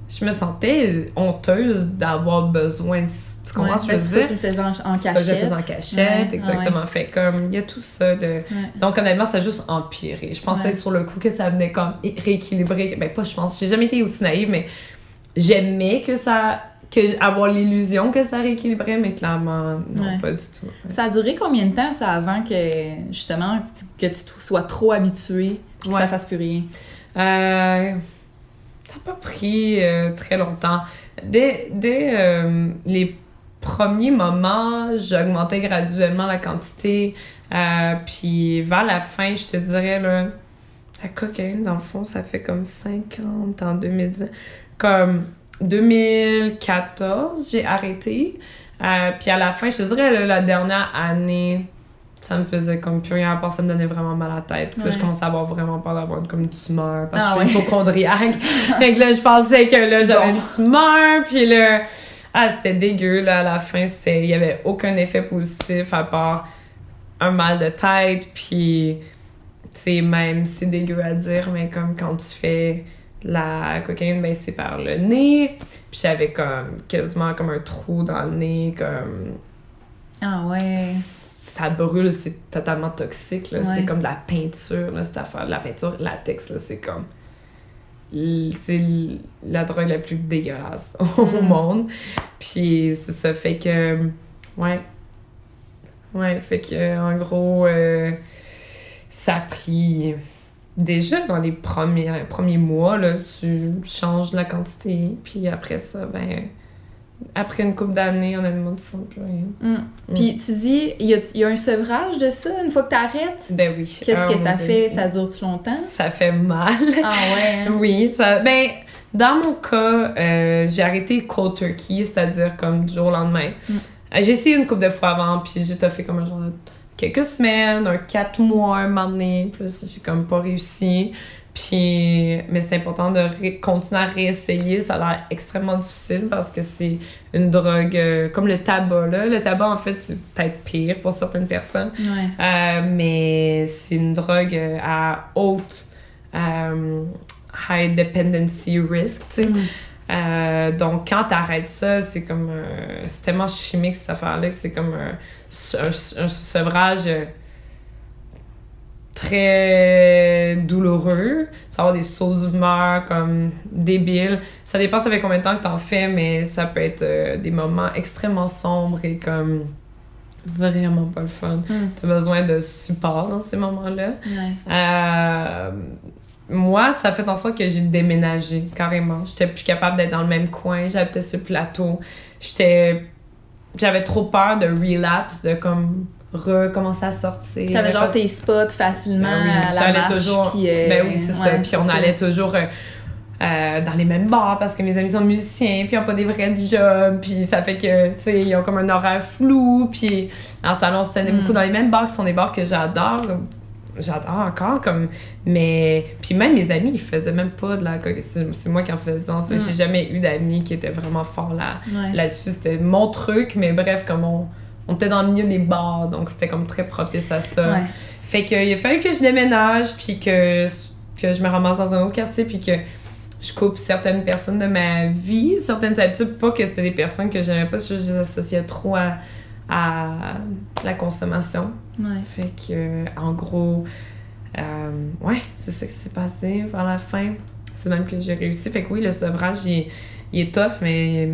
Je me sentais honteuse d'avoir besoin de. Tu comprends Ouais, ce que je veux que ça, dire? tu le faisais en, en Ça, cachette. je le faisais en cachette, Ouais, exactement. Fait comme, il y a tout ça de. Donc, honnêtement, ça a juste empiré. Je pensais sur le coup que ça venait comme rééquilibrer. Ben, pas, je pense. J'ai jamais été aussi naïve, mais j'aimais que ça. Que avoir l'illusion que ça rééquilibrait, mais clairement, non, pas du tout. Ça a duré combien de temps, ça, avant que, justement, que tu sois trop habitué que ça fasse plus rien? Euh, ça n'a pas pris euh, très longtemps. Dès, dès euh, les premiers moments, j'augmentais graduellement la quantité. euh, puis vers la fin, je te dirais, la cocaïne, dans le fond, ça fait comme 50 en 2010. Comme 2014, j'ai arrêté. Puis à la fin, je te dirais, la dernière année, ça me faisait comme plus rien à part, ça me donnait vraiment mal à la tête. Puis là, je Ouais. commençais à avoir vraiment peur d'avoir comme une tumeur parce Ah que je suis ouais. hypochondriaque. [laughs] fait que là, je pensais que là, j'avais Bon. une tumeur. Puis là, ah, c'était dégueu. Là, à la fin, c'était, il y avait aucun effet positif à part un mal de tête. Puis, tu sais, même, c'est dégueu à dire, mais comme quand tu fais la cocaïne, ben c'est par le nez. Puis j'avais comme quasiment comme un trou dans le nez, comme Ah ouais. Ça brûle, c'est totalement toxique. Ouais. C'est comme de la peinture, là, cette affaire. De la peinture latex, là, c'est comme. C'est la drogue la plus dégueulasse [laughs] au monde. Puis ça, fait que. Ouais. Ouais, fait que, en gros, euh, ça a pris. Déjà, dans les premiers, premiers mois, là, tu changes la quantité. Puis après ça, ben. Après une couple d'années, honnêtement, tu sens plus rien. Mm. Puis tu dis, il y y a un sevrage de ça une fois que t'arrêtes? Ben oui. Qu'est-ce Ah, que ça Dieu. fait? Ça dure-tu longtemps? Ça fait mal. Ah ouais. hein? [laughs] Oui, ça. Ben, dans mon cas, euh, j'ai arrêté cold turkey, c'est-à-dire comme du jour au lendemain. Mm. Euh, J'ai essayé une couple de fois avant, puis j'ai fait comme un genre de quelques semaines, un quatre mois, un moment donné. Là, j'ai comme pas réussi. Puis, mais c'est important de ré- continuer à réessayer. Ça a l'air extrêmement difficile parce que c'est une drogue euh, comme le tabac. Là. Le tabac, en fait, c'est peut-être pire pour certaines personnes. Ouais. Euh, mais c'est une drogue euh, à haute euh, high dependency risk. Mm. Donc, quand t'arrêtes ça, c'est comme C'est tellement chimique, cette affaire-là, que c'est comme un, un, un sevrage très douloureux. Tu vas avoir des comme débiles. Ça dépend ça fait combien de temps que t'en fais, mais ça peut être euh, des moments extrêmement sombres et comme vraiment pas le fun. Mm. T'as besoin de support dans ces moments-là. Ouais. Euh, moi, ça a fait en sorte que j'ai déménagé carrément. J'étais plus capable d'être dans le même coin. J'habitais sur le plateau. J'étais. J'avais trop peur de relapse, de comme recommencer à sortir. T'avais genre tes spots facilement Ben oui, à la marche, toujours. puis, euh, ben oui, c'est ça. ouais, Puis on allait toujours euh, euh, dans les mêmes bars parce que mes amis sont musiciens, puis ils ont pas des vrais jobs, puis ça fait que, tu sais, ils ont comme un horaire flou, puis en ce temps-là, on se tenait Mm. beaucoup dans les mêmes bars qui sont des bars que j'adore. J'adore encore, comme. Mais. Puis même mes amis, ils faisaient même pas de la. C'est moi qui en faisais. Mm. J'ai jamais eu d'amis qui étaient vraiment forts là Ouais. là-dessus. C'était mon truc, mais bref, comme on, on était dans le milieu des bars, donc c'était comme très propice à ça. Ouais. Fait que, il a fallu que je déménage, puis que, que je me ramasse dans un autre quartier, puis que je coupe certaines personnes de ma vie, certaines habitudes. Pas que c'était des personnes que j'aimais pas, parce que je les associais trop à, à la consommation. Ouais. Fait que, en gros, euh, ouais, c'est ça qui s'est passé vers la fin. C'est même que j'ai réussi. Fait que oui, le sevrage, il, est- il est tough, mais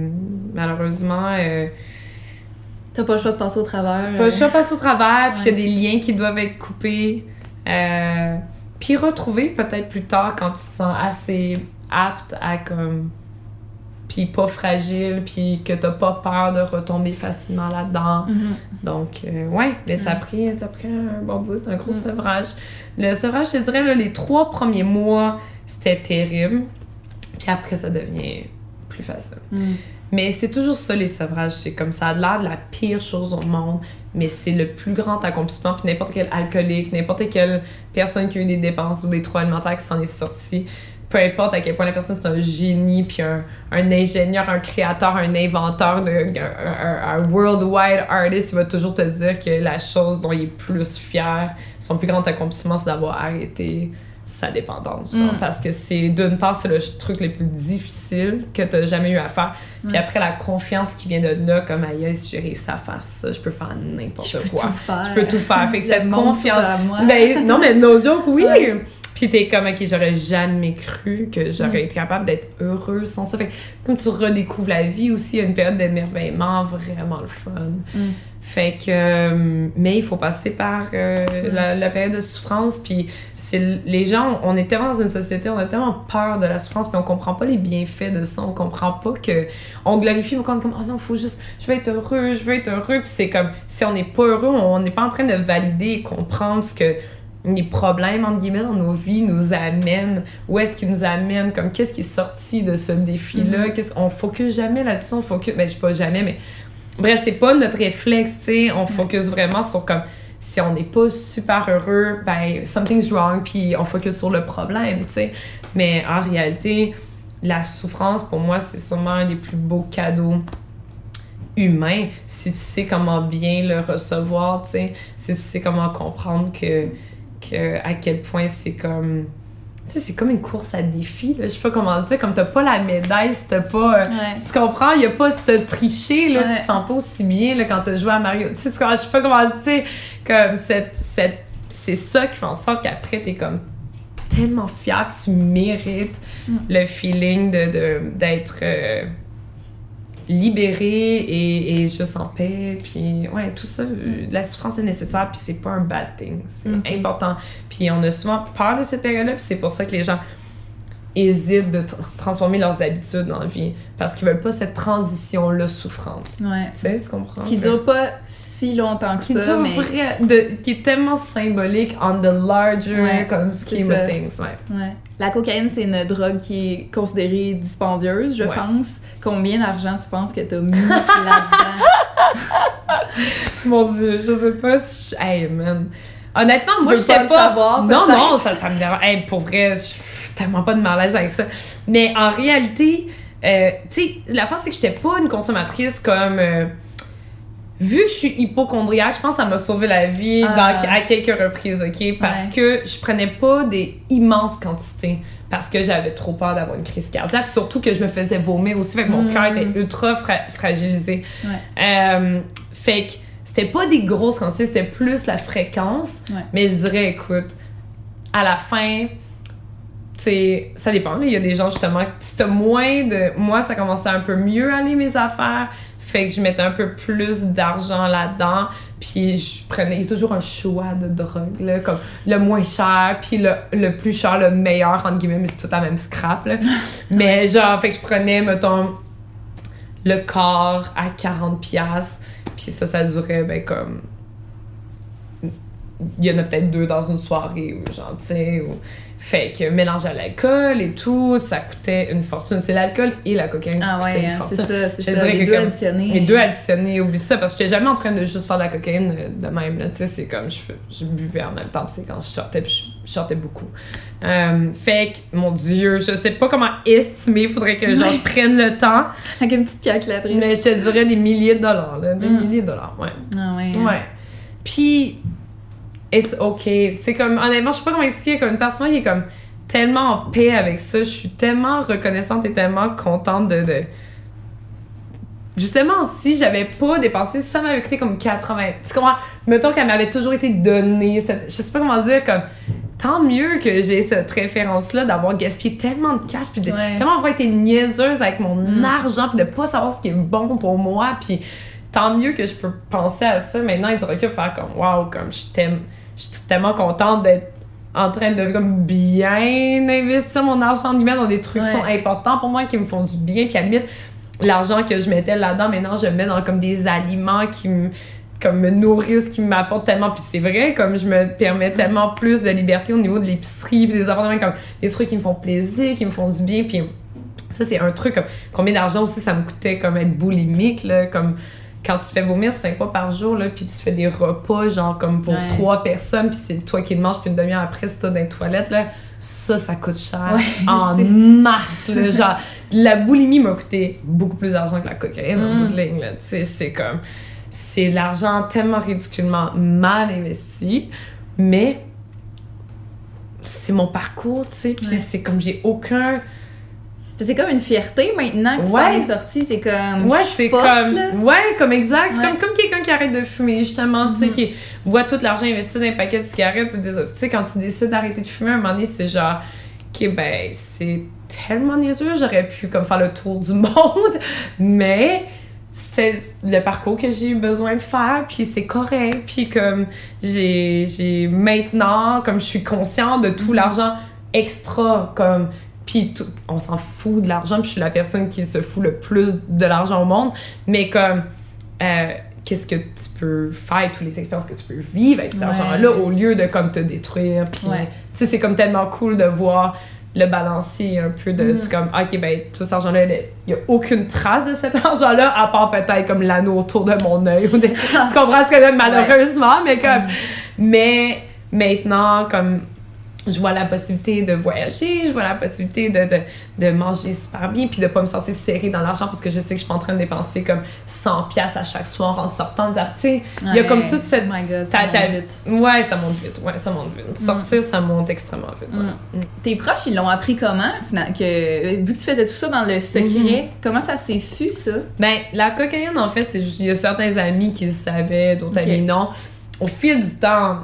malheureusement, euh, T'as pas le choix de passer au travers. Pas euh, le choix passe au travers, puis il y a des liens qui doivent être coupés. Euh, puis retrouver peut-être plus tard quand tu te sens assez apte à comme. Puis pas fragile, puis que t'as pas peur de retomber facilement là-dedans. mhm. Donc, euh, ouais, mais ça a, Mm. pris, ça a pris un bon bout, un gros Mm. sevrage. Le sevrage, je te dirais, là, les trois premiers mois, c'était terrible. Puis après, ça devient plus facile. Mais c'est toujours ça, les sevrages. C'est comme ça l'air de la pire chose au monde, mais c'est le plus grand accomplissement. Puis n'importe quel alcoolique, n'importe quelle personne qui a eu des dépenses ou des troubles alimentaires qui s'en est sorti, peu importe à quel point la personne c'est un génie, puis un, ingénieur, un créateur, un inventeur, de, un, un- un worldwide artist, il va toujours te dire que la chose dont il est plus fier, son plus grand accomplissement, c'est d'avoir arrêté sa dépendance. genre. Mm. Parce que c'est, d'une part, c'est le truc le plus difficile que tu as jamais eu à faire. Puis Ouais. après, la confiance qui vient de là, comme aïe, si j'ai réussi à faire ça, je peux faire n'importe quoi. Je peux tout faire. Fait que [laughs] cette confiance. Ben, non, mais no joke, oui! Ouais. Puis t'es comme, ok, j'aurais jamais cru que j'aurais Mm. été capable d'être heureuse sans ça. Fait que comme tu redécouvres la vie aussi, il y a une période d'émerveillement vraiment le fun. Mm. Fait que, euh, mais il faut passer par euh, Mm. la, la période de souffrance. Puis c'est les gens, on est tellement dans une société, on a tellement peur de la souffrance, puis on comprend pas les bienfaits de ça. On comprend pas que on glorifie, est comme, oh non, faut juste, je veux être heureux, je veux être heureux. Puis c'est comme, si on n'est pas heureux, on n'est pas en train de valider et comprendre ce que les problèmes, entre guillemets, dans nos vies nous amènent, où est-ce qu'ils nous amènent, comme qu'est-ce qui est sorti de ce défi-là, qu'est-ce on focus jamais là-dessus, on focus, ben je sais pas jamais, mais bref, c'est pas notre réflexe, tu sais, on focus vraiment sur comme, si on n'est pas super heureux, ben something's wrong, puis on focus sur le problème, tu sais, mais en réalité, la souffrance, pour moi, c'est sûrement un des plus beaux cadeaux humains, si tu sais comment bien le recevoir, tu sais, si tu sais comment comprendre que que à quel point c'est comme sais c'est comme une course à défi là je sais pas comment dire comme t'as pas la médaille si t'as pas euh, Ouais. tu comprends il y a pas si t'as triché là Ouais. tu sens pas aussi bien là quand t'as joué à Mario tu sais tu comprends? je sais pas comment sais comme cette cette c'est ça qui fait en sorte qu'après t'es comme tellement fier que tu mérites Mm. le feeling de de- d'être euh, libéré et, et juste en paix puis ouais tout ça la souffrance est nécessaire puis c'est pas un bad thing c'est important. Puis on a souvent peur de cette période là puis c'est pour ça que les gens hésitent de tra- transformer leurs habitudes dans la vie parce qu'ils veulent pas cette transition là souffrante Ouais. tu sais tu comprends? Qui dure pas si longtemps que qui ça, dure mais. vrai- de- qui est tellement symbolique on the larger Ouais, comme scheme of things ouais Ouais. La cocaïne, c'est une drogue qui est considérée dispendieuse, je Ouais. pense. Combien d'argent tu penses que t'as mis là-dedans? [laughs] Mon dieu, je sais pas si je... Hey, man. Honnêtement, Tu moi, je sais pas le pas... savoir, non, non, ça, ça me dérange. Hey, pour vrai, je suis tellement pas de malaise avec ça. Mais en réalité, euh, tu sais, la c'est que j'étais pas une consommatrice comme... euh, Vu que je suis hypochondriaque, je pense que ça m'a sauvé la vie dans- à quelques reprises, OK? Parce Ouais. que je prenais pas des immenses quantités parce que j'avais trop peur d'avoir une crise cardiaque, surtout que je me faisais vomir aussi, fait que mon Mm. cœur était ultra fra- fragilisé. Ouais. Euh, fait que c'était pas des grosses quantités, c'était plus la fréquence. Ouais. Mais je dirais, écoute, à la fin, tu sais, ça dépend. Il y a des gens, justement, si t'as moins de. Moi, ça commençait à un peu mieux aller mes affaires. Fait que je mettais un peu plus d'argent là-dedans. Puis je prenais. Il y a toujours un choix de drogue, là, comme le moins cher, puis le, le plus cher, le meilleur, entre guillemets, mais c'est tout la même scrap, là. [laughs] mais genre, fait que je prenais, mettons, le corps à 40$. Puis ça, ça durait, ben, comme. Il y en a peut-être deux dans une soirée, ou genre, tu sais. Ou... Fait que mélanger à l'alcool et tout, ça coûtait une fortune. C'est l'alcool et la cocaïne qui Ah coûtaient ouais, une hein, c'est fortune. ça, c'est ça. dirais Les que deux comme- additionnés. Les deux additionnés, oublie ça, parce que j'étais jamais en train de juste faire de la cocaïne de même, là. Tu sais, c'est comme je, je buvais en même temps, c'est quand je sortais, puis je, sortais beaucoup. Euh, fait que, mon Dieu, je sais pas comment estimer, faudrait que genre, je prenne le temps, Avec une petite calculatrice. mais je te dirais des milliers de dollars, là. Des Mm. milliers de dollars, ouais. Ah ouais. hein. Ouais. Puis, it's okay. C'est comme, honnêtement, je sais pas comment expliquer, comme une personne qui est comme tellement en paix avec ça. Je suis tellement reconnaissante et tellement contente de. de justement, si j'avais pas dépensé, ça m'avait coûté comme 80. Tu comprends? Mettons qu'elle m'avait toujours été donnée, cette, je sais pas comment dire, comme tant mieux que j'ai cette référence-là d'avoir gaspillé tellement de cash, puis de Ouais. tellement avoir été niaiseuse avec mon Mm. argent, puis de pas savoir ce qui est bon pour moi, puis tant mieux que je peux penser à ça maintenant et du recul, faire comme waouh, comme je t'aime, je suis tellement contente d'être en train de comme bien investir mon argent en lui-même dans des trucs qui Ouais. sont importants pour moi, qui me font du bien, puis à la limite, l'argent que je mettais là-dedans, maintenant je le mets dans comme des aliments qui me comme me nourrissent, qui m'apportent tellement. Puis c'est vrai, comme je me permets tellement plus de liberté au niveau de l'épicerie, puis des affaires comme des trucs qui me font plaisir, qui me font du bien. Puis ça, c'est un truc, comme combien d'argent aussi ça me coûtait, comme être boulimique, là, comme quand tu fais vomir cinq fois par jour, là, puis tu fais des repas, genre comme pour Ouais. trois personnes, puis c'est toi qui le manges, puis une demi-heure après, c'est toi dans les toilettes, là, ça, ça coûte cher Ouais, [laughs] en c'est- masse, là, [laughs] genre, la boulimie m'a coûté beaucoup plus d'argent que la cocaïne, en Mm. bout de ligne, là, tu sais, c'est comme, c'est l'argent tellement ridiculement mal investi, mais c'est mon parcours, tu sais, puis Ouais. c'est comme j'ai aucun... C'est comme une fierté maintenant que tu Ouais. es sorti, c'est comme. Ouais, c'est comme. là. Ouais, comme exact. C'est Ouais. comme, comme quelqu'un qui arrête de fumer, justement, tu sais, Mhm. qui voit tout l'argent investi dans un paquet de cigarettes. Tu sais, quand tu décides d'arrêter de fumer, à un moment donné, c'est genre, ok, ben, c'est tellement niaiseux, j'aurais pu comme faire le tour du [laughs] monde, mais c'était le parcours que j'ai eu besoin de faire, puis c'est correct, puis comme j'ai maintenant, comme je suis consciente de tout l'argent extra, comme puis tout- on s'en fout de l'argent, puis je suis la personne qui se fout le plus de l'argent au monde, mais comme euh, qu'est-ce que tu peux faire, toutes les expériences que tu peux vivre avec cet Ouais. argent-là, au lieu de comme te détruire, puis Ouais. tu sais, c'est comme tellement cool de voir le balancer un peu de, Mhm. de comme ok ben tout cet argent là il y a aucune trace de cet argent là à part peut-être comme l'anneau autour de mon œil [laughs] tu comprends ce que je malheureusement mais comme Mhm. mais maintenant comme je vois la possibilité de voyager, je vois la possibilité de, de, de manger super bien, puis de pas me sentir serrée dans l'argent parce que je sais que je suis pas en train de dépenser comme 100 pièces à chaque soir en sortant des articles. Il y a comme toute cette... Oh my god, ça monte vite. Ouais, ça monte vite, ouais, ça monte vite. Sortir, ça monte extrêmement vite. ouais. Mm. Tes proches, ils l'ont appris comment, que, vu que tu faisais tout ça dans le secret, comment ça s'est su, ça? Ben, la cocaïne, en fait, c'est juste, il y a certains amis qui le savaient, d'autres Ok. amis non. Au fil du temps,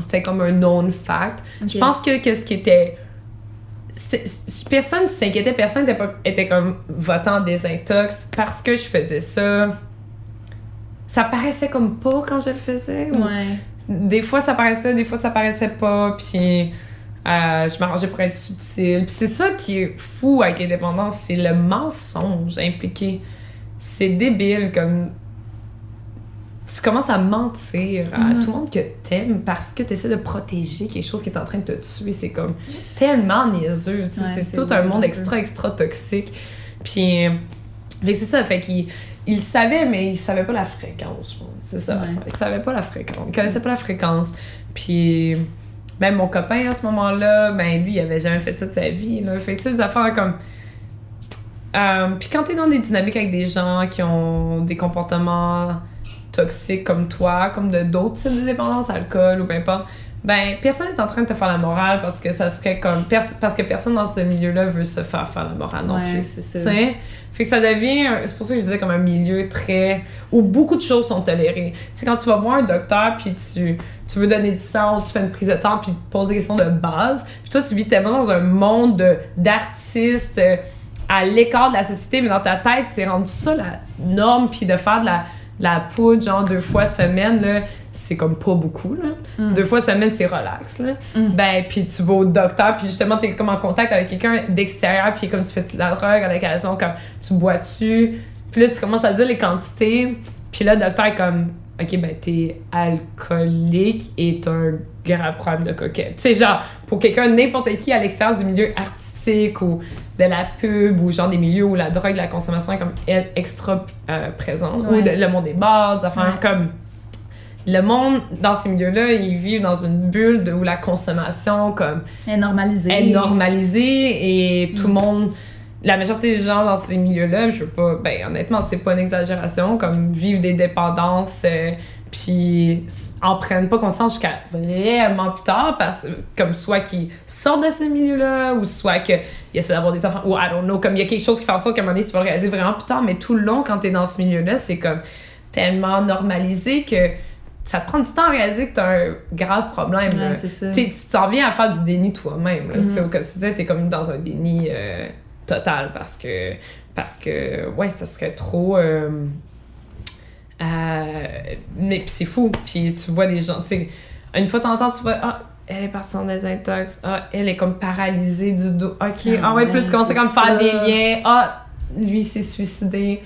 c'était comme un known fact. Je pense que, que ce qui était. Personne ne s'inquiétait, personne n'était pas- était comme votant des intox parce que je faisais ça. Ça paraissait comme pas quand je le faisais. ou- Ouais. Des fois ça paraissait, des fois ça paraissait pas. Puis euh, je m'arrangeais pour être subtile. Puis c'est ça qui est fou avec l'indépendance, c'est le mensonge impliqué. C'est débile comme. Tu commences à mentir à Mhm. tout le monde que t'aimes parce que t'essaies de protéger quelque chose qui est en train de te tuer. C'est comme tellement niaiseux. Ouais, c'est tout un monde extra, extra toxique. Puis, euh, fait que c'est ça. Fait qu'il il savait, mais il savait pas la fréquence. C'est ça. Ouais. Il savait pas la fréquence. Il connaissait pas la fréquence. Puis, même mon copain à ce moment-là, ben lui, il avait jamais fait ça de sa vie. Là. Fait que tu des affaires comme. Euh, puis quand t'es dans des dynamiques avec des gens qui ont des comportements toxiques comme toi, comme de d'autres types de dépendance, alcool ou peu importe, ben personne n'est en train de te faire la morale parce que ça serait comme parce que personne dans ce milieu-là veut se faire faire la morale non Ouais, plus. c'est ça. Fait que ça devient, c'est pour ça que je disais comme un milieu très où beaucoup de choses sont tolérées. Tu sais quand tu vas voir un docteur puis tu tu veux donner du sang tu fais une prise de temps puis tu poses des questions de base, puis toi tu vis tellement dans un monde de- d'artistes euh, à l'écart de la société, mais dans ta tête, c'est rendu ça la norme, puis de faire de la, la poudre, genre deux fois semaine, là, c'est comme pas beaucoup, là. Mm. Deux fois semaine, c'est relax, là. Mm. Ben, puis tu vas au docteur, puis justement, t'es comme en contact avec quelqu'un d'extérieur, puis comme tu fais de la drogue à l'occasion, comme tu bois-tu, puis là, tu commences à dire les quantités, puis là, le docteur est comme, OK, ben, t'es alcoolique et t'as un grave problème de coquette. Tu sais, genre, pour quelqu'un, n'importe qui à l'extérieur du milieu artistique ou de la pub ou genre des milieux où la drogue, la consommation est comme extra euh, présente, ou Ouais. de- le monde des bars, des affaires Ouais. comme. Le monde, dans ces milieux-là, ils vivent dans une bulle de, où la consommation, comme, est normalisée. est normalisée et tout le monde la majorité des gens dans ces milieux-là, je veux pas, ben honnêtement, c'est pas une exagération, comme vivent des dépendances, euh, puis en prennent pas conscience jusqu'à vraiment plus tard, parce comme soit qu'ils sortent de ce milieu-là, ou soit qu'ils essaient d'avoir des enfants, ou I don't know, comme il y a quelque chose qui fait en sorte qu'à un moment donné, tu vas le réaliser vraiment plus tard, mais tout le long, quand t'es dans ce milieu-là, c'est comme tellement normalisé que ça te prend du temps à réaliser que t'as un grave problème. Ouais, c'est ça. Tu t'en viens à faire du déni toi-même. là. Tu sais, Mhm. Au quotidien, t'es comme dans un déni euh, total parce que, parce que, ouais, ça serait trop. euh, euh, mais c'est fou. Puis tu vois des gens, tu sais, une fois t'entends, tu vois, ah, elle est partie en désintox, ah, elle est comme paralysée du dos, ok, ah, Ah ouais, plus tu commences comme faire des liens, ah, lui s'est suicidé.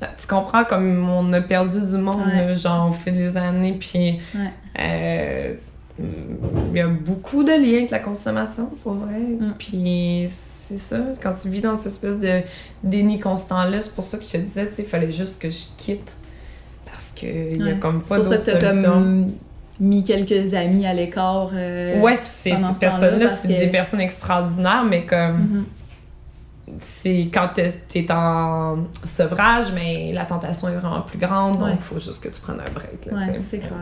Tu comprends comme on a perdu du monde, Ouais. genre au fil des années, puis Ouais. euh, il y a beaucoup de liens avec la consommation, pour vrai. Mm. Puis c'est ça, quand tu vis dans cette espèce de déni constant-là, c'est pour ça que je te disais, tu sais, il fallait juste que je quitte. Parce qu'il y a Ouais. comme C'est pas pour ça d'autre solution. comme mis quelques amis à l'écart. euh, Ouais, pendant ces ce personnes-là, c'est que- des personnes extraordinaires, mais comme mhm. c'est quand t'es t'es en sevrage, mais la tentation est vraiment plus grande, donc Ouais. il faut juste que tu prennes un break. Là, Ouais, c'est clair.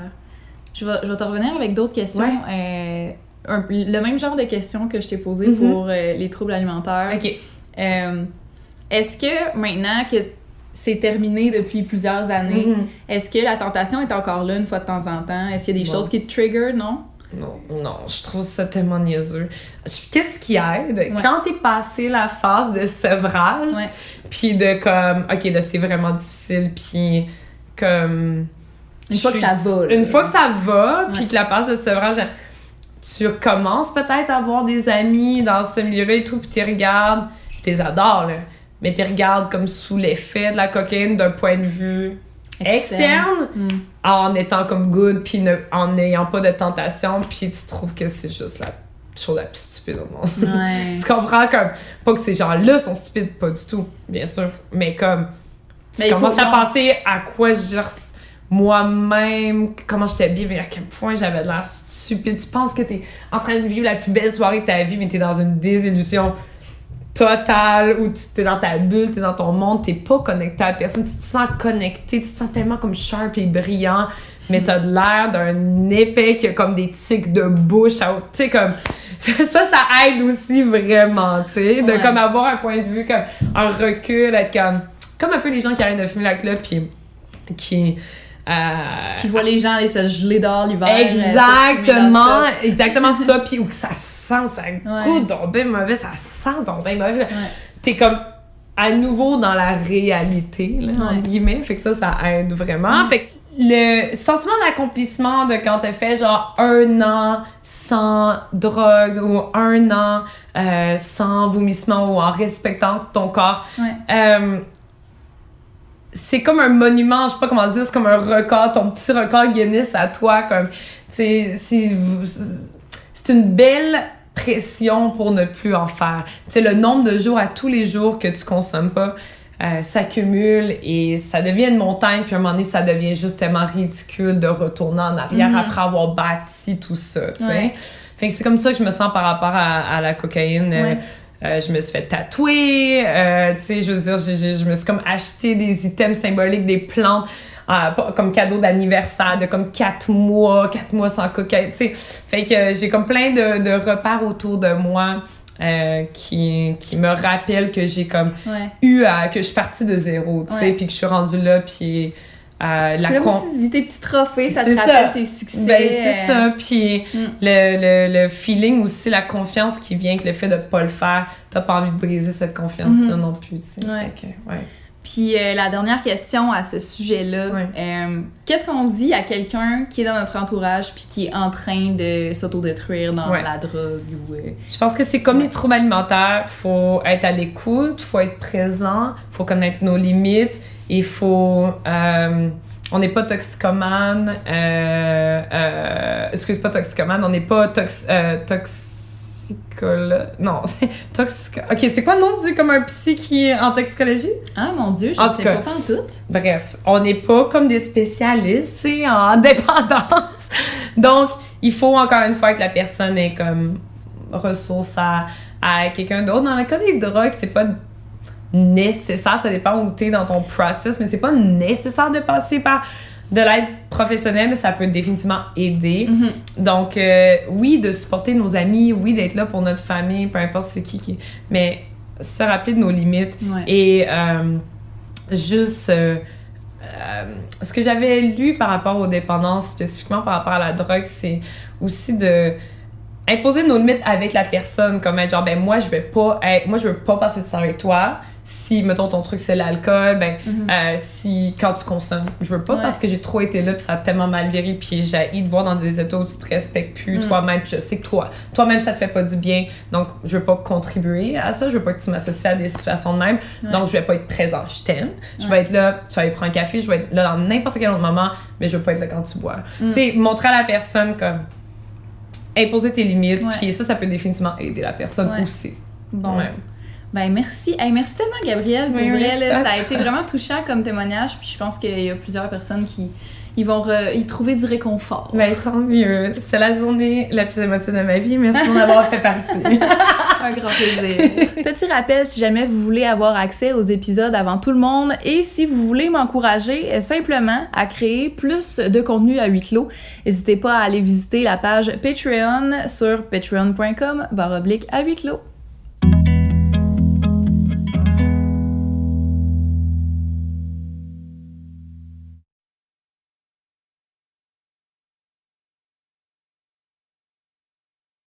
Je vais, je vais te revenir avec d'autres questions. Euh, un- le même genre de questions que je t'ai posées Mhm. pour euh, les troubles alimentaires. Ok. Euh, Est-ce que maintenant que c'est terminé depuis plusieurs années, Mhm. est-ce que la tentation est encore là une fois de temps en temps? Est-ce qu'il y a des choses qui te trigger, non? Non, non, je trouve ça tellement niaiseux. Qu'est-ce qui aide? Quand t'es passé la phase de sevrage, Ouais. puis de comme, ok, là, c'est vraiment difficile, puis comme. Une fois que ça va. là. Une fois que ça va, puis Ouais. que la phase de sevrage, tu commences peut-être à avoir des amis dans ce milieu-là et tout, puis tu regardes, puis tu les adores, là. Mais tu regardes comme sous l'effet de la cocaïne d'un point de vue externe, Mm. en étant comme good, puis en n'ayant pas de tentation, puis tu trouves que c'est juste la chose la plus stupide au monde. Ouais. [laughs] tu comprends comme, pas que ces gens-là sont stupides, pas du tout, bien sûr, mais comme, tu Mais commences à penser à quoi je moi-même, comment j'étais bien, mais à quel point j'avais de l'air stupide. Tu penses que t'es en train de vivre la plus belle soirée de ta vie, mais t'es dans une désillusion totale où t'es dans ta bulle, t'es dans ton monde, t'es pas connecté à personne, tu te sens connecté, tu te sens tellement comme sharp et brillant, mais t'as de l'air d'un épais qui a comme des tics de bouche, à- tu sais comme [laughs] ça, ça aide aussi vraiment, tu sais, de Ouais. comme avoir un point de vue comme un recul, être comme comme un peu les gens qui arrêtent de fumer la clope puis qui euh, Qui voit les gens aller se geler dehors l'hiver. euh, Exactement, exactement ça. [laughs] Puis ou que ça sent, ça Ouais. goûte donc bien mauvais, ça sent donc bien mauvais. Ouais. T'es comme à nouveau dans la réalité, là, Ouais. entre guillemets. Fait que ça, ça aide vraiment. Fait que le sentiment d'accomplissement de quand t'as fait genre un an sans drogue ou un an euh, sans vomissement ou en respectant ton corps, Ouais. euh, c'est comme un monument, je sais pas comment dire, c'est comme un record, ton petit record Guinness à toi, comme, c'est, une belle pression pour ne plus en faire. Tu le nombre de jours à tous les jours que tu consommes pas euh, s'accumule et ça devient une montagne, puis à un moment donné, ça devient juste tellement ridicule de retourner en arrière Mhm. après avoir bâti tout ça, tu sais. Ouais. Fait que c'est comme ça que je me sens par rapport à, à la cocaïne. Ouais. euh, je me suis fait tatouer, euh, tu sais, je veux dire, j'ai- j'ai- je me suis comme acheté des items symboliques, des plantes, euh, pas- comme cadeau d'anniversaire de comme 4 mois, 4 mois sans cocaïne, tu sais. Fait que euh, j'ai comme plein de, de repères autour de moi euh, qui, qui me rappellent que j'ai comme Ouais. eu à, que je suis partie de zéro, tu sais, puis que je suis rendue là, puis euh, la C'est comme si tu dis tes petits trophées, ça te ça. rappelle tes succès. ben, c'est ça. Puis Mm. le, le, le feeling aussi, la confiance qui vient avec le fait de pas le faire, t'as pas envie de briser cette confiance-là Mhm. non plus. Ouais. Que, ouais. Puis euh, la dernière question à ce sujet-là, Ouais. euh, qu'est-ce qu'on dit à quelqu'un qui est dans notre entourage puis qui est en train de s'autodétruire dans Ouais. la drogue ou euh, Je pense que c'est comme les troubles alimentaires, faut être à l'écoute, faut être présent, faut connaître nos limites, il faut... euh, on n'est pas toxicomane, euh, euh, excuse pas toxicomane, on n'est pas tox, euh, toxicologue, non, c'est [laughs] toxico... Ok, c'est quoi le nom du comme un psy qui est en toxicologie? Ah mon dieu, je En sais tout cas. pas en tout. Bref, on n'est pas comme des spécialistes, sais, en [laughs] dépendance. Donc, il faut encore une fois que la personne ait comme ressource à, à quelqu'un d'autre. Dans le cas des drogues, c'est pas nécessaire, ça dépend où t'es dans ton process, mais c'est pas nécessaire de passer par de l'aide professionnelle, mais ça peut définitivement aider. Mhm. Donc, euh, oui, de supporter nos amis, oui, d'être là pour notre famille, peu importe c'est qui qui. Mais se rappeler de nos limites Ouais. et euh, juste. euh, ce que j'avais lu par rapport aux dépendances, spécifiquement par rapport à la drogue, c'est aussi de imposer nos limites avec la personne, comme être genre, ben moi, je vais pas être, moi, je veux pas passer de temps avec toi. Si, mettons, ton truc, c'est l'alcool, ben, Mhm. euh, si, quand tu consommes, je veux pas Ouais. parce que j'ai trop été là, puis ça a tellement mal viré, puis j'ai de voir dans des états où tu te respectes plus Mm. toi-même, je sais que toi, toi-même, ça te fait pas du bien, donc je veux pas contribuer à ça, je veux pas que tu m'associes à des situations de même, Ouais. donc je vais pas être présent, je t'aime, je Ouais. vais être là, tu vas aller prendre un café, je vais être là dans n'importe quel autre moment, mais je veux pas être là quand tu bois. Mm. Tu sais, montrer à la personne comme imposer tes limites, Ouais. puis ça, ça peut définitivement aider la personne Ouais. aussi. Bon. Ouais. Ben merci. Hey, merci tellement Gabrielle. Pour Oui, vrai, là, à ça a été vraiment touchant comme témoignage. Puis je pense qu'il y a plusieurs personnes qui ils vont y trouver du réconfort. Ben, tant mieux. C'est la journée la plus émotive de ma vie. Merci d'en avoir fait partie. [laughs] Un grand plaisir. Petit rappel, si jamais vous voulez avoir accès aux épisodes avant tout le monde et si vous voulez m'encourager euh, simplement à créer plus de contenu à huis clos, n'hésitez pas à aller visiter la page Patreon sur patreon.com barre oblique à huis clos.